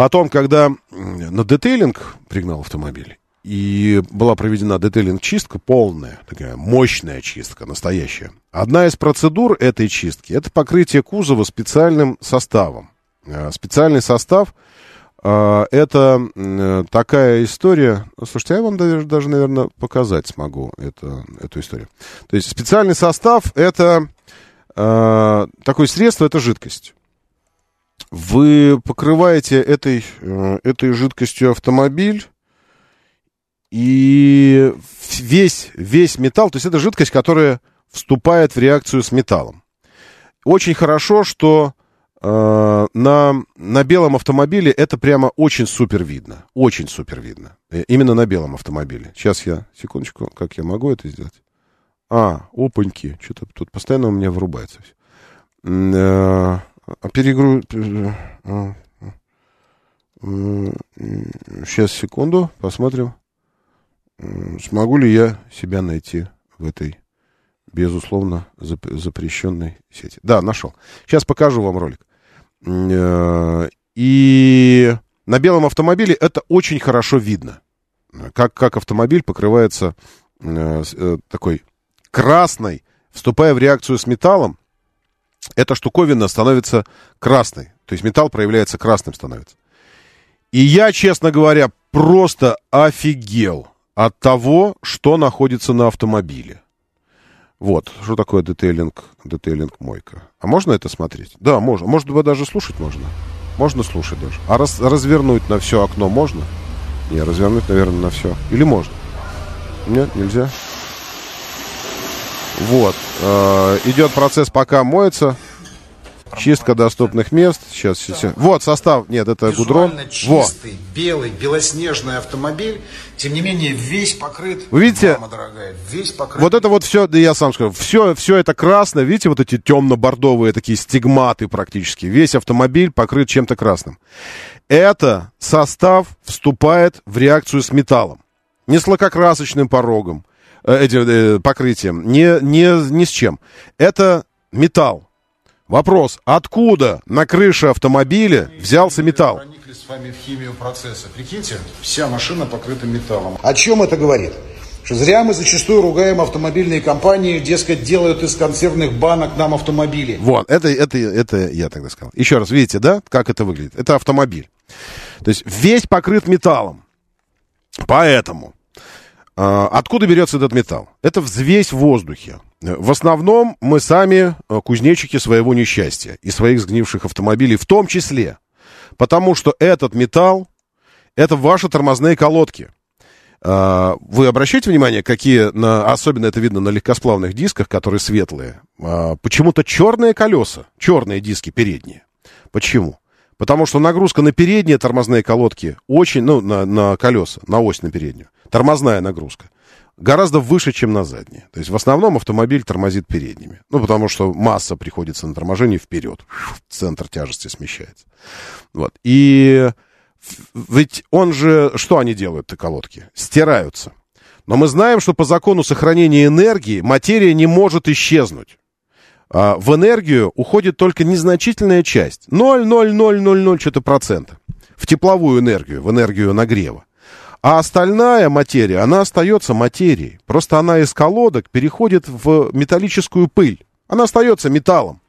Потом, когда на детейлинг пригнал автомобиль, и была проведена детейлинг-чистка полная, такая мощная чистка, настоящая. Одна из процедур этой чистки – это покрытие кузова специальным составом. Э, специальный состав э, – это такая история... Слушайте, я вам даже, даже, наверное, показать смогу это, эту историю. То есть специальный состав – это э, такое средство, это жидкость. Вы покрываете этой, э, этой жидкостью автомобиль, и весь, весь металл, то есть это жидкость, которая вступает в реакцию с металлом. Очень хорошо, что э, на, на белом автомобиле это прямо очень супер видно. Очень супер видно. Э, именно на белом автомобиле. Сейчас я, секундочку, как я могу это сделать? А, опаньки, что-то тут постоянно у меня врубается все. А перегруз... Сейчас, секунду, посмотрим. Смогу ли я себя найти в этой, безусловно, запрещенной сети. Да, нашел. Сейчас покажу вам ролик. Э, и на белом автомобиле это очень хорошо видно. Как, как автомобиль покрывается э, э, такой красной, вступая в реакцию с металлом, эта штуковина становится красной. То есть металл проявляется красным становится. И я, честно говоря, просто офигел от того, что находится на автомобиле. Вот, что такое детейлинг, детейлинг мойка. А можно это смотреть? Да, можно. Может быть, даже слушать можно. Можно слушать даже. А раз, развернуть на все окно можно? Не, развернуть, наверное, на все. Или можно? Нет, нельзя. Вот. Э, идет процесс, пока моется. Чистка доступных мест. Сейчас, сейчас. Вот состав. Нет, это гудрон. чистый, Во. белый, белоснежный автомобиль. Тем не менее, весь покрыт. Вы видите? Мама дорогая, весь покрыт. Вот это вот все, да я сам скажу, все, все это красное. Видите, вот эти темно-бордовые такие стигматы практически. Весь автомобиль покрыт чем-то красным. Это состав вступает в реакцию с металлом. Не с лакокрасочным порогом, Э, этим э, покрытием, не, не, ни с чем. Это металл. Вопрос, откуда на крыше автомобиля взялся металл? Проникли с вами в химию процесса. Прикиньте, вся машина покрыта металлом. О чем это говорит? Что зря мы зачастую ругаем автомобильные компании, дескать, делают из консервных банок нам автомобили. Вот, это, это, это я тогда сказал. Еще раз, видите, да, как это выглядит? Это автомобиль. То есть весь покрыт металлом. Поэтому откуда берется этот металл? Это взвесь в воздухе. В основном мы сами э, кузнечики своего несчастья и своих сгнивших автомобилей в том числе. Потому что этот металл, это ваши тормозные колодки. А, вы обращаете внимание, какие, на, особенно это видно на легкосплавных дисках, которые светлые, а, почему-то черные колеса, черные диски передние. Почему? Потому что нагрузка на передние тормозные колодки очень, ну, на, на колеса, на ось на переднюю, тормозная нагрузка, гораздо выше, чем на задние. То есть в основном автомобиль тормозит передними. Ну, потому что масса приходится на торможение вперед. Центр тяжести смещается. Вот. И ведь он же... Что они делают, эти колодки? Стираются. Но мы знаем, что по закону сохранения энергии материя не может исчезнуть. А в энергию уходит только незначительная часть. 0,0000 что-то процента. В тепловую энергию, в энергию нагрева. А остальная материя, она остается материей. Просто она из колодок переходит в металлическую пыль. Она остается металлом.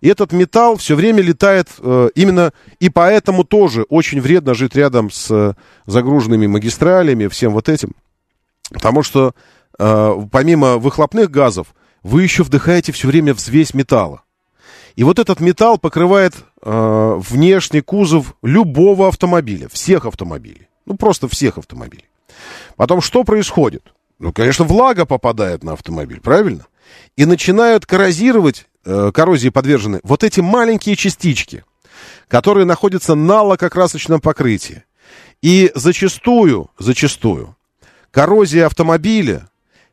И этот металл все время летает э, именно, и поэтому тоже очень вредно жить рядом с э, загруженными магистралями, всем вот этим. Потому что э, помимо выхлопных газов, вы еще вдыхаете все время взвесь металла. И вот этот металл покрывает э, внешний кузов любого автомобиля, всех автомобилей. Ну, просто всех автомобилей. Потом что происходит? Ну, конечно, влага попадает на автомобиль, правильно? И начинают коррозировать э, коррозии подвержены вот эти маленькие частички, которые находятся на лакокрасочном покрытии. И зачастую, зачастую, коррозия автомобиля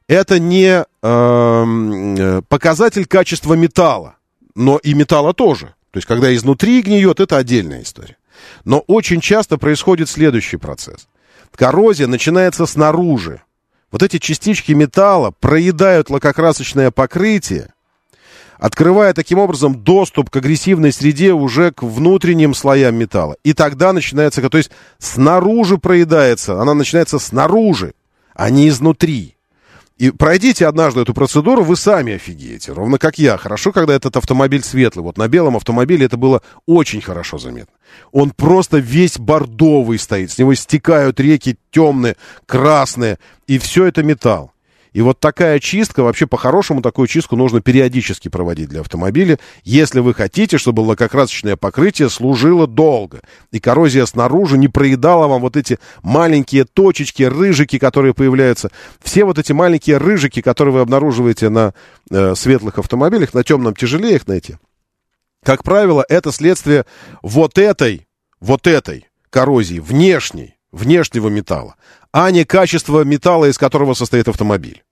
это не эм, э, показатель качества металла, но и металла тоже. То есть, когда изнутри гниет, это отдельная история. Но очень часто происходит следующий процесс. Коррозия начинается снаружи. Вот эти частички металла проедают лакокрасочное покрытие, открывая таким образом доступ к агрессивной среде уже к внутренним слоям металла. И тогда начинается, то есть снаружи проедается, она начинается снаружи, а не изнутри. И пройдите однажды эту процедуру, вы сами офигеете, ровно как я. Хорошо, когда этот автомобиль светлый. Вот на белом автомобиле это было очень хорошо заметно. Он просто весь бордовый стоит, с него стекают реки темные, красные, и все это металл. И вот такая чистка, вообще по-хорошему такую чистку нужно периодически проводить для автомобиля, если вы хотите, чтобы лакокрасочное покрытие служило долго. И коррозия снаружи не проедала вам вот эти маленькие точечки, рыжики, которые появляются. Все вот эти маленькие рыжики, которые вы обнаруживаете на э, светлых автомобилях, на темном тяжелее их найти. Как правило, это следствие вот этой, вот этой коррозии, внешней, внешнего металла а не качество металла, из которого состоит автомобиль.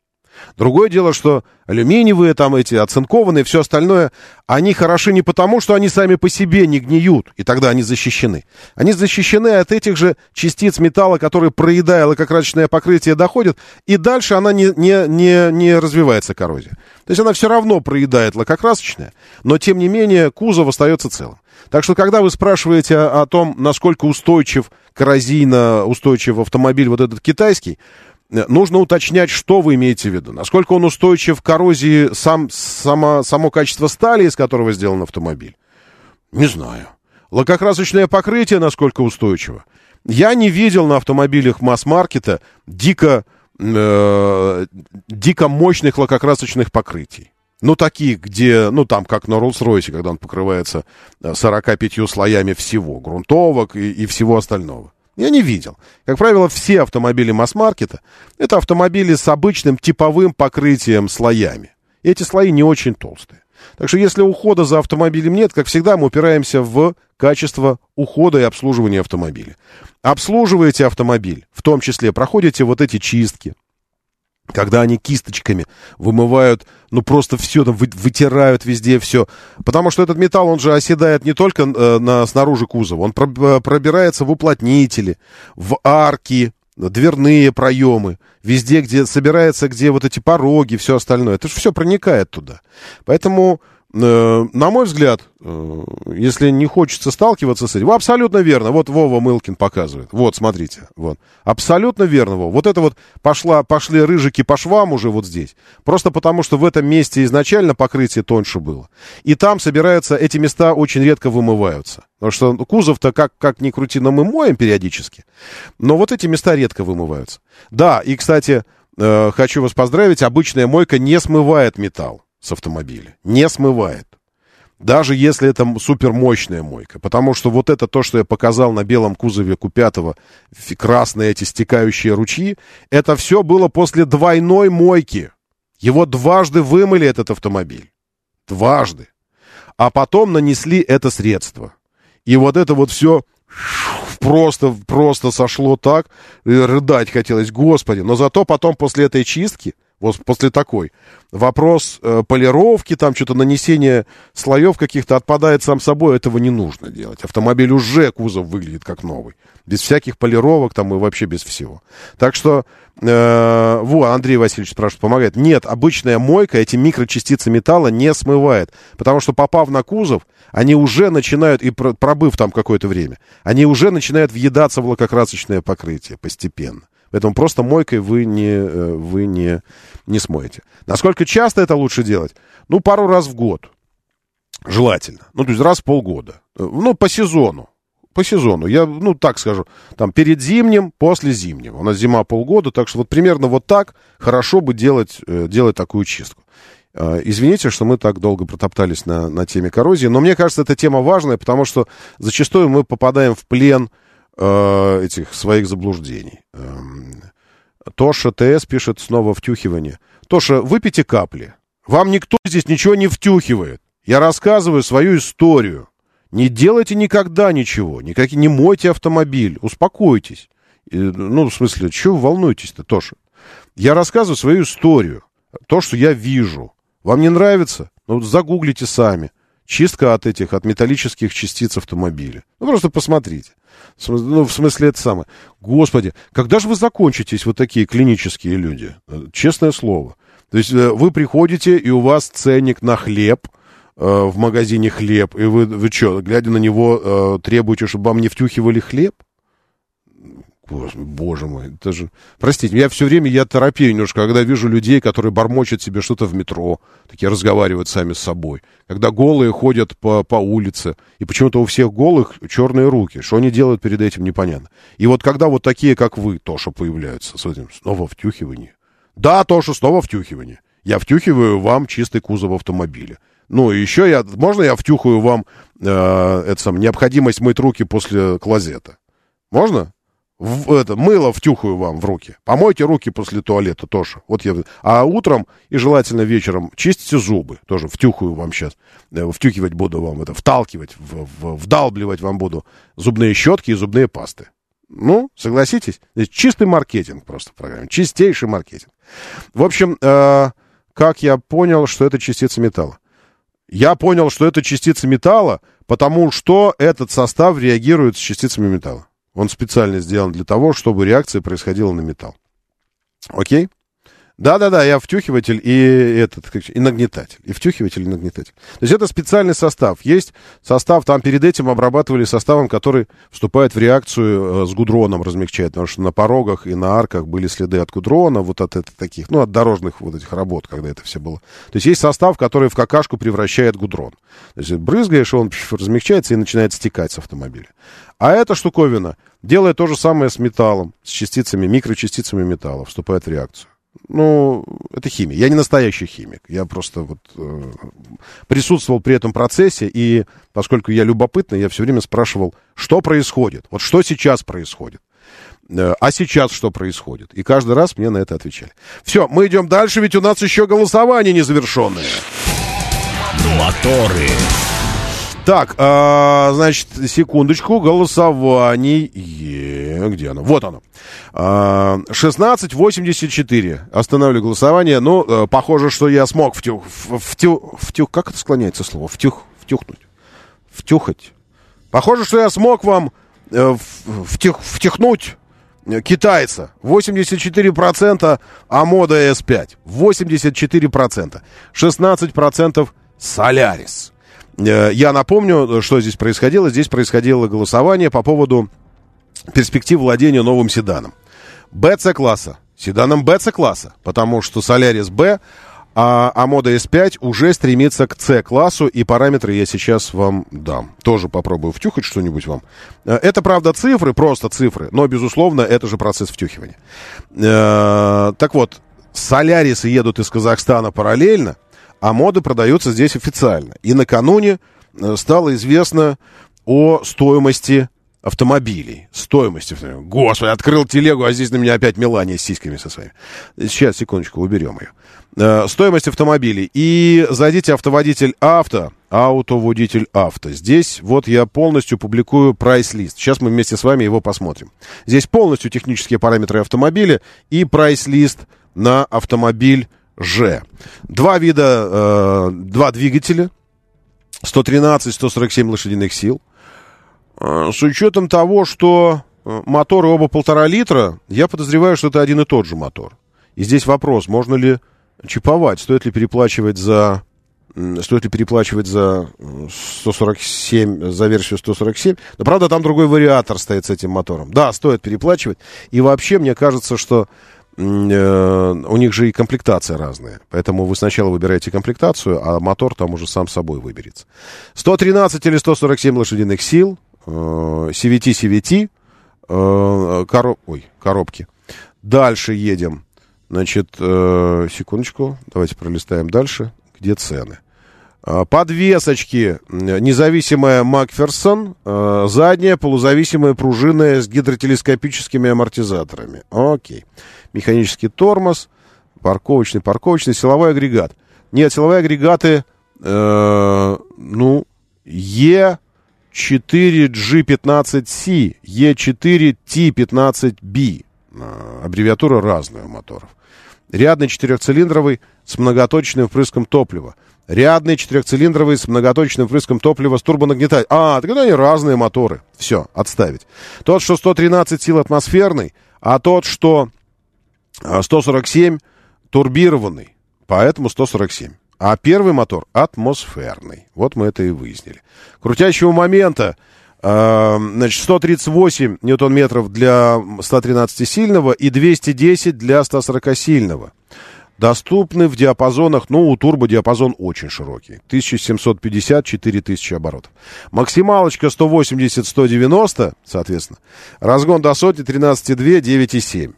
Другое дело, что алюминиевые, там эти оцинкованные, все остальное, они хороши не потому, что они сами по себе не гниют, и тогда они защищены. Они защищены от этих же частиц металла, которые, проедая лакокрасочное покрытие, доходят, и дальше она не, не, не, не развивается коррозия. То есть она все равно проедает лакокрасочное, но тем не менее кузов остается целым. Так что, когда вы спрашиваете о, том, насколько устойчив, коррозийно устойчив автомобиль вот этот китайский, нужно уточнять, что вы имеете в виду. Насколько он устойчив к коррозии, сам, само, само качество стали, из которого сделан автомобиль. Не знаю. Лакокрасочное покрытие насколько устойчиво. Я не видел на автомобилях масс-маркета дико, э, дико мощных лакокрасочных покрытий. Ну, такие, где, ну, там, как на Роллс-Ройсе, когда он покрывается 45 э, слоями всего, грунтовок и, и всего остального. Я не видел. Как правило, все автомобили масс-маркета – это автомобили с обычным типовым покрытием слоями. И эти слои не очень толстые. Так что если ухода за автомобилем нет, как всегда, мы упираемся в качество ухода и обслуживания автомобиля. Обслуживаете автомобиль, в том числе проходите вот эти чистки, когда они кисточками вымывают, ну просто все там вытирают везде все. Потому что этот металл, он же оседает не только э, на, снаружи кузова, он э, пробирается в уплотнители, в арки, дверные проемы, везде, где собирается, где вот эти пороги, все остальное. Это же все проникает туда. Поэтому на мой взгляд, э, если не хочется сталкиваться с этим, абсолютно верно. Вот Вова Мылкин показывает. Вот, смотрите. Вот. Абсолютно верно, Вова. Вот это вот пошла, пошли рыжики по швам уже вот здесь. Просто потому, что в этом месте изначально покрытие тоньше было. И там собираются, эти места очень редко вымываются. Потому что кузов-то как, как ни крути, но мы моем периодически. Но вот эти места редко вымываются. Да, и, кстати, э, хочу вас поздравить, обычная мойка не смывает металл с автомобиля. Не смывает. Даже если это супермощная мойка. Потому что вот это то, что я показал на белом кузове Q5, красные эти стекающие ручьи, это все было после двойной мойки. Его дважды вымыли, этот автомобиль. Дважды. А потом нанесли это средство. И вот это вот все просто, просто сошло так, рыдать хотелось, господи. Но зато потом после этой чистки вот после такой. Вопрос э, полировки, там что-то нанесение слоев каких-то отпадает сам собой, этого не нужно делать. Автомобиль уже кузов выглядит как новый. Без всяких полировок там и вообще без всего. Так что, э, во, Андрей Васильевич спрашивает, помогает. Нет, обычная мойка эти микрочастицы металла не смывает. Потому что попав на кузов, они уже начинают, и пробыв там какое-то время, они уже начинают въедаться в лакокрасочное покрытие постепенно. Поэтому просто мойкой вы не, э, вы не, не смоете. Насколько часто это лучше делать? Ну, пару раз в год. Желательно. Ну, то есть раз в полгода. Э, ну, по сезону. По сезону. Я, ну, так скажу, там перед зимним, после зимнего. У нас зима полгода, так что вот примерно вот так хорошо бы делать, э, делать такую чистку. Извините, что мы так долго протоптались на, на теме коррозии, но мне кажется, эта тема важная, потому что зачастую мы попадаем в плен э, этих своих заблуждений. Эм, Тоша ТС пишет снова втюхивание. Тоша, выпейте капли. Вам никто здесь ничего не втюхивает. Я рассказываю свою историю. Не делайте никогда ничего. Никак, не мойте автомобиль. Успокойтесь. Ну, в смысле, чего вы волнуетесь-то, Тоша? Я рассказываю свою историю. То, что я вижу. Вам не нравится? Ну, загуглите сами. Чистка от этих, от металлических частиц автомобиля. Ну, просто посмотрите. Ну, в смысле, это самое. Господи, когда же вы закончитесь, вот такие клинические люди? Э, честное слово. То есть э, вы приходите, и у вас ценник на хлеб, э, в магазине хлеб, и вы, вы что, глядя на него, требуете, чтобы вам не втюхивали хлеб? Боже мой, это же... Простите, я все время, я торопею немножко, когда вижу людей, которые бормочут себе что-то в метро, такие разговаривают сами с собой. Когда голые ходят по, по улице, и почему-то у всех голых черные руки. Что они делают перед этим, непонятно. И вот когда вот такие, как вы, Тоша, появляются с этим снова втюхивание. Да, Тоша, снова втюхивание. Я втюхиваю вам чистый кузов автомобиля. Ну, еще я... Можно я втюхаю вам э, это сам, необходимость мыть руки после клозета? Можно? В, это, мыло втюхаю вам в руки. Помойте руки после туалета тоже. Вот я, а утром и желательно вечером чистите зубы. Тоже втюхаю вам сейчас. Э, втюхивать буду вам это, вталкивать, в, в, вдалбливать вам буду зубные щетки и зубные пасты. Ну, согласитесь? Чистый маркетинг просто в программе. Чистейший маркетинг. В общем, э, как я понял, что это частица металла? Я понял, что это частица металла, потому что этот состав реагирует с частицами металла. Он специально сделан для того, чтобы реакция происходила на металл. Окей? Да-да-да, я втюхиватель и этот, и нагнетатель. И втюхиватель, и нагнетатель. То есть это специальный состав. Есть состав, там перед этим обрабатывали составом, который вступает в реакцию э, с гудроном, размягчает. Потому что на порогах и на арках были следы от гудрона, вот от это, таких, ну, от дорожных вот этих работ, когда это все было. То есть есть состав, который в какашку превращает гудрон. То есть брызгаешь, он размягчается и начинает стекать с автомобиля. А эта штуковина делает то же самое с металлом, с частицами, микрочастицами металла, вступает в реакцию. Ну, это химия. Я не настоящий химик. Я просто вот э, присутствовал при этом процессе, и поскольку я любопытный, я все время спрашивал, что происходит. Вот что сейчас происходит. Э, а сейчас что происходит? И каждый раз мне на это отвечали. Все, мы идем дальше, ведь у нас еще голосование незавершенное. Моторы. Так, э, значит, секундочку, голосование. Где оно? Вот оно. Э, 16.84. Останавливаю голосование. Ну, э, похоже, что я смог втюх, втюх, втюх, как это склоняется слово? Втюх, втюхнуть. Втюхать. Похоже, что я смог вам э, втюх, втюхнуть китайца. 84% Амода S5. 84%. 16% Солярис. Э, я напомню, что здесь происходило. Здесь происходило голосование по поводу перспектив владения новым седаном. БЦ-класса. Седаном БЦ-класса. Потому что Солярис Б, а, а мода S5 уже стремится к C-классу, и параметры я сейчас вам дам. Тоже попробую втюхать что-нибудь вам. Э, это, правда, цифры, просто цифры, но, безусловно, это же процесс втюхивания. Э, так вот, Солярисы едут из Казахстана параллельно, а моды продаются здесь официально. И накануне э, стало известно о стоимости автомобилей. Автомобилей. Господи, открыл телегу, а здесь на меня опять Мелания с сиськами со своими. Сейчас, секундочку, уберем ее. Э, стоимость автомобилей. И зайдите автоводитель авто, автоводитель авто. Здесь вот я полностью публикую прайс-лист. Сейчас мы вместе с вами его посмотрим. Здесь полностью технические параметры автомобиля и прайс-лист на автомобиль Ж. Два вида, э, два двигателя. 113-147 лошадиных сил. Э, с учетом того, что э, моторы оба полтора литра, я подозреваю, что это один и тот же мотор. И здесь вопрос, можно ли чиповать, стоит ли переплачивать за стоит ли переплачивать за 147, за версию 147. Но, правда, там другой вариатор стоит с этим мотором. Да, стоит переплачивать. И вообще, мне кажется, что э, у них же и комплектация разная. Поэтому вы сначала выбираете комплектацию, а мотор там уже сам собой выберется. 113 или 147 лошадиных сил. CVT, CVT, э, короб... Ой, коробки. Дальше едем. Значит, э, секундочку, давайте пролистаем дальше. Где цены? Э, подвесочки. Независимая Макферсон. Задняя полузависимая пружинная с гидротелескопическими амортизаторами. Окей. Механический тормоз. Парковочный, парковочный, силовой агрегат. Нет, силовые агрегаты, э, ну, Е... E4G15C, E4T15B. Аббревиатура разная у моторов. Рядный четырехцилиндровый с многоточным впрыском топлива. Рядный четырехцилиндровый с многоточным впрыском топлива с турбонагнетателем. А, тогда они разные моторы. Все, отставить. Тот, что 113 сил атмосферный, а тот, что 147 турбированный. Поэтому 147. А первый мотор атмосферный. Вот мы это и выяснили. Крутящего момента, э, значит, 138 ньютон-метров для 113-сильного и 210 для 140-сильного. Доступны в диапазонах, ну, у турбо диапазон очень широкий. 1750-4000 оборотов. Максималочка 180-190, соответственно. Разгон до сотни 13,2, 9,7.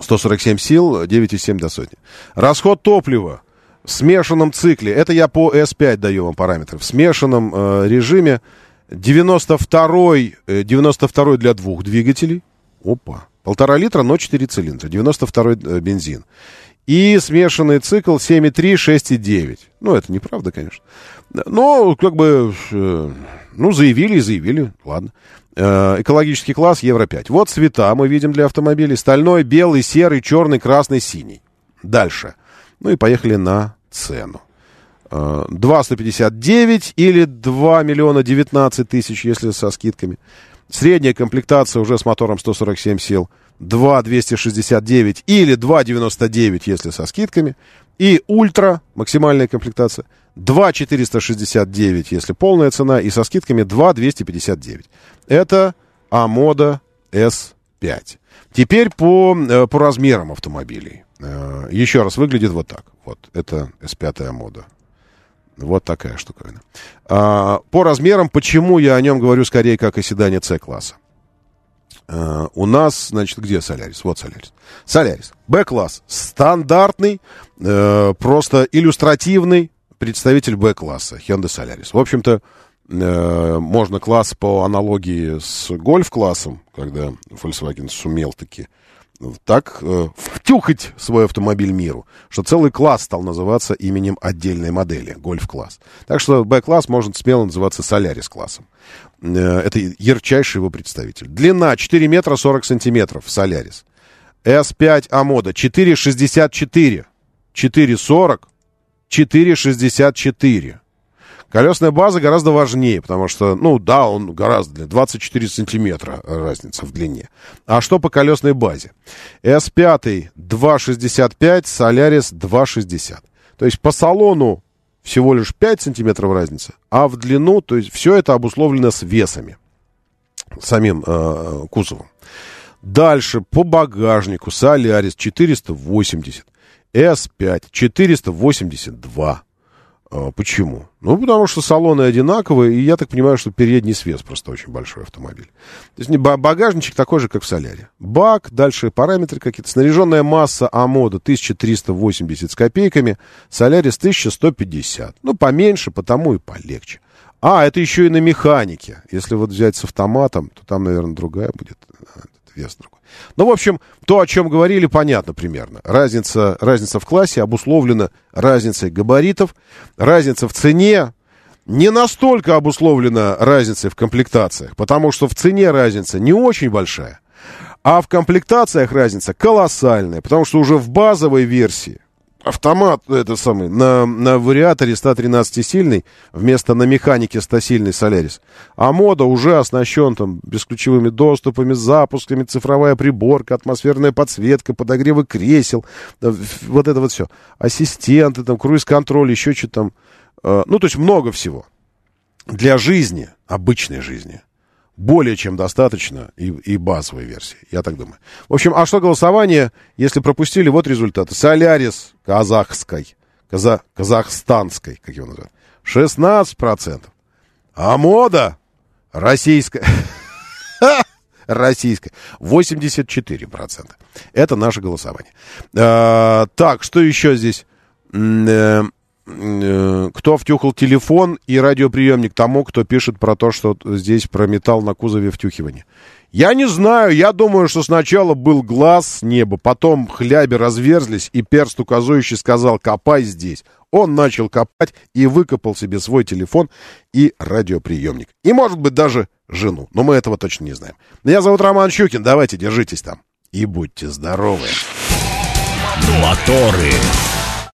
147 сил, 9,7 до сотни. Расход топлива в смешанном цикле, это я по S5 даю вам параметры, в смешанном э, режиме 92-й, 92 э, для двух двигателей, опа, полтора литра, но 4 цилиндра, 92-й э, бензин. И смешанный цикл 7,3, 6,9. Ну, это неправда, конечно. Но, как бы, э, ну, заявили и заявили, ладно. Э, экологический класс Евро-5. Вот цвета мы видим для автомобилей. Стальной, белый, серый, черный, красный, синий. Дальше. Ну и поехали на цену. 2,159 э, или 2 миллиона 19 тысяч, если со скидками. Средняя комплектация уже с мотором 147 сил 2,269 или 2,99, если со скидками. И ультра, максимальная комплектация, 2,469, если полная цена, и со скидками 2,259. Это Амода S5. Теперь по, э, по размерам автомобилей. Э, еще раз, выглядит вот так. Вот, это S5 мода. Вот такая штуковина. А, по размерам, почему я о нем говорю скорее как о седане C-класса? Uh, у нас, значит, где Солярис? Вот Солярис. Солярис. Б-класс. Стандартный, uh, просто иллюстративный представитель Б-класса. Hyundai Solaris. В общем-то, uh, можно класс по аналогии с гольф-классом, когда Volkswagen сумел таки так э, втюхать свой автомобиль миру, что целый класс стал называться именем отдельной модели, гольф-класс. Так что Б-класс может смело называться Солярис-классом. Э, это ярчайший его представитель. Длина 4 метра 40 сантиметров, Солярис. S5 Амода 4,64. 4,40. 4,64. Колесная база гораздо важнее, потому что, ну да, он гораздо, 24 сантиметра разница в длине. А что по колесной базе? S5 2,65, Solaris 2,60. То есть по салону всего лишь 5 сантиметров разница, а в длину, то есть все это обусловлено с весами, самим э, кузовом. Дальше по багажнику Solaris 480, S5 482. А, почему? Ну, потому что салоны одинаковые, и я так понимаю, что передний свес просто очень большой автомобиль. То есть багажничек такой же, как в Соляре. Бак, дальше параметры какие-то. Снаряженная масса Амода 1380 с копейками, Солярис 1150. Ну, поменьше, потому и полегче. А, это еще и на механике. Если вот взять с автоматом, то там, наверное, другая будет. Вес другой. Ну, в общем, то, о чем говорили, понятно примерно. Разница, разница в классе обусловлена разницей габаритов, разница в цене не настолько обусловлена разницей в комплектациях, потому что в цене разница не очень большая, а в комплектациях разница колоссальная, потому что уже в базовой версии автомат, это самый, на, на вариаторе 113-сильный вместо на механике 100-сильный Солярис. А мода уже оснащен там бесключевыми доступами, запусками, цифровая приборка, атмосферная подсветка, подогревы кресел, вот это вот все. Ассистенты, там, круиз-контроль, еще что-то там. Э, ну, то есть много всего. Для жизни, обычной жизни, более чем достаточно и, и базовой версии, я так думаю. В общем, а что голосование, если пропустили, вот результаты. Солярис казахской, каза, казахстанской, как его называют, 16%. А мода российская, российская, 84%. Это наше голосование. А, так, что еще здесь? Э, кто втюхал телефон и радиоприемник тому, кто пишет про то, что здесь про металл на кузове втюхивания. Я не знаю, я думаю, что сначала был глаз с неба, потом хляби разверзлись, и перст указующий сказал «копай здесь». Он начал копать и выкопал себе свой телефон и радиоприемник. И, может быть, даже жену. Но мы этого точно не знаем. Меня зовут Роман Щукин. Давайте, держитесь там. И будьте здоровы. Моторы.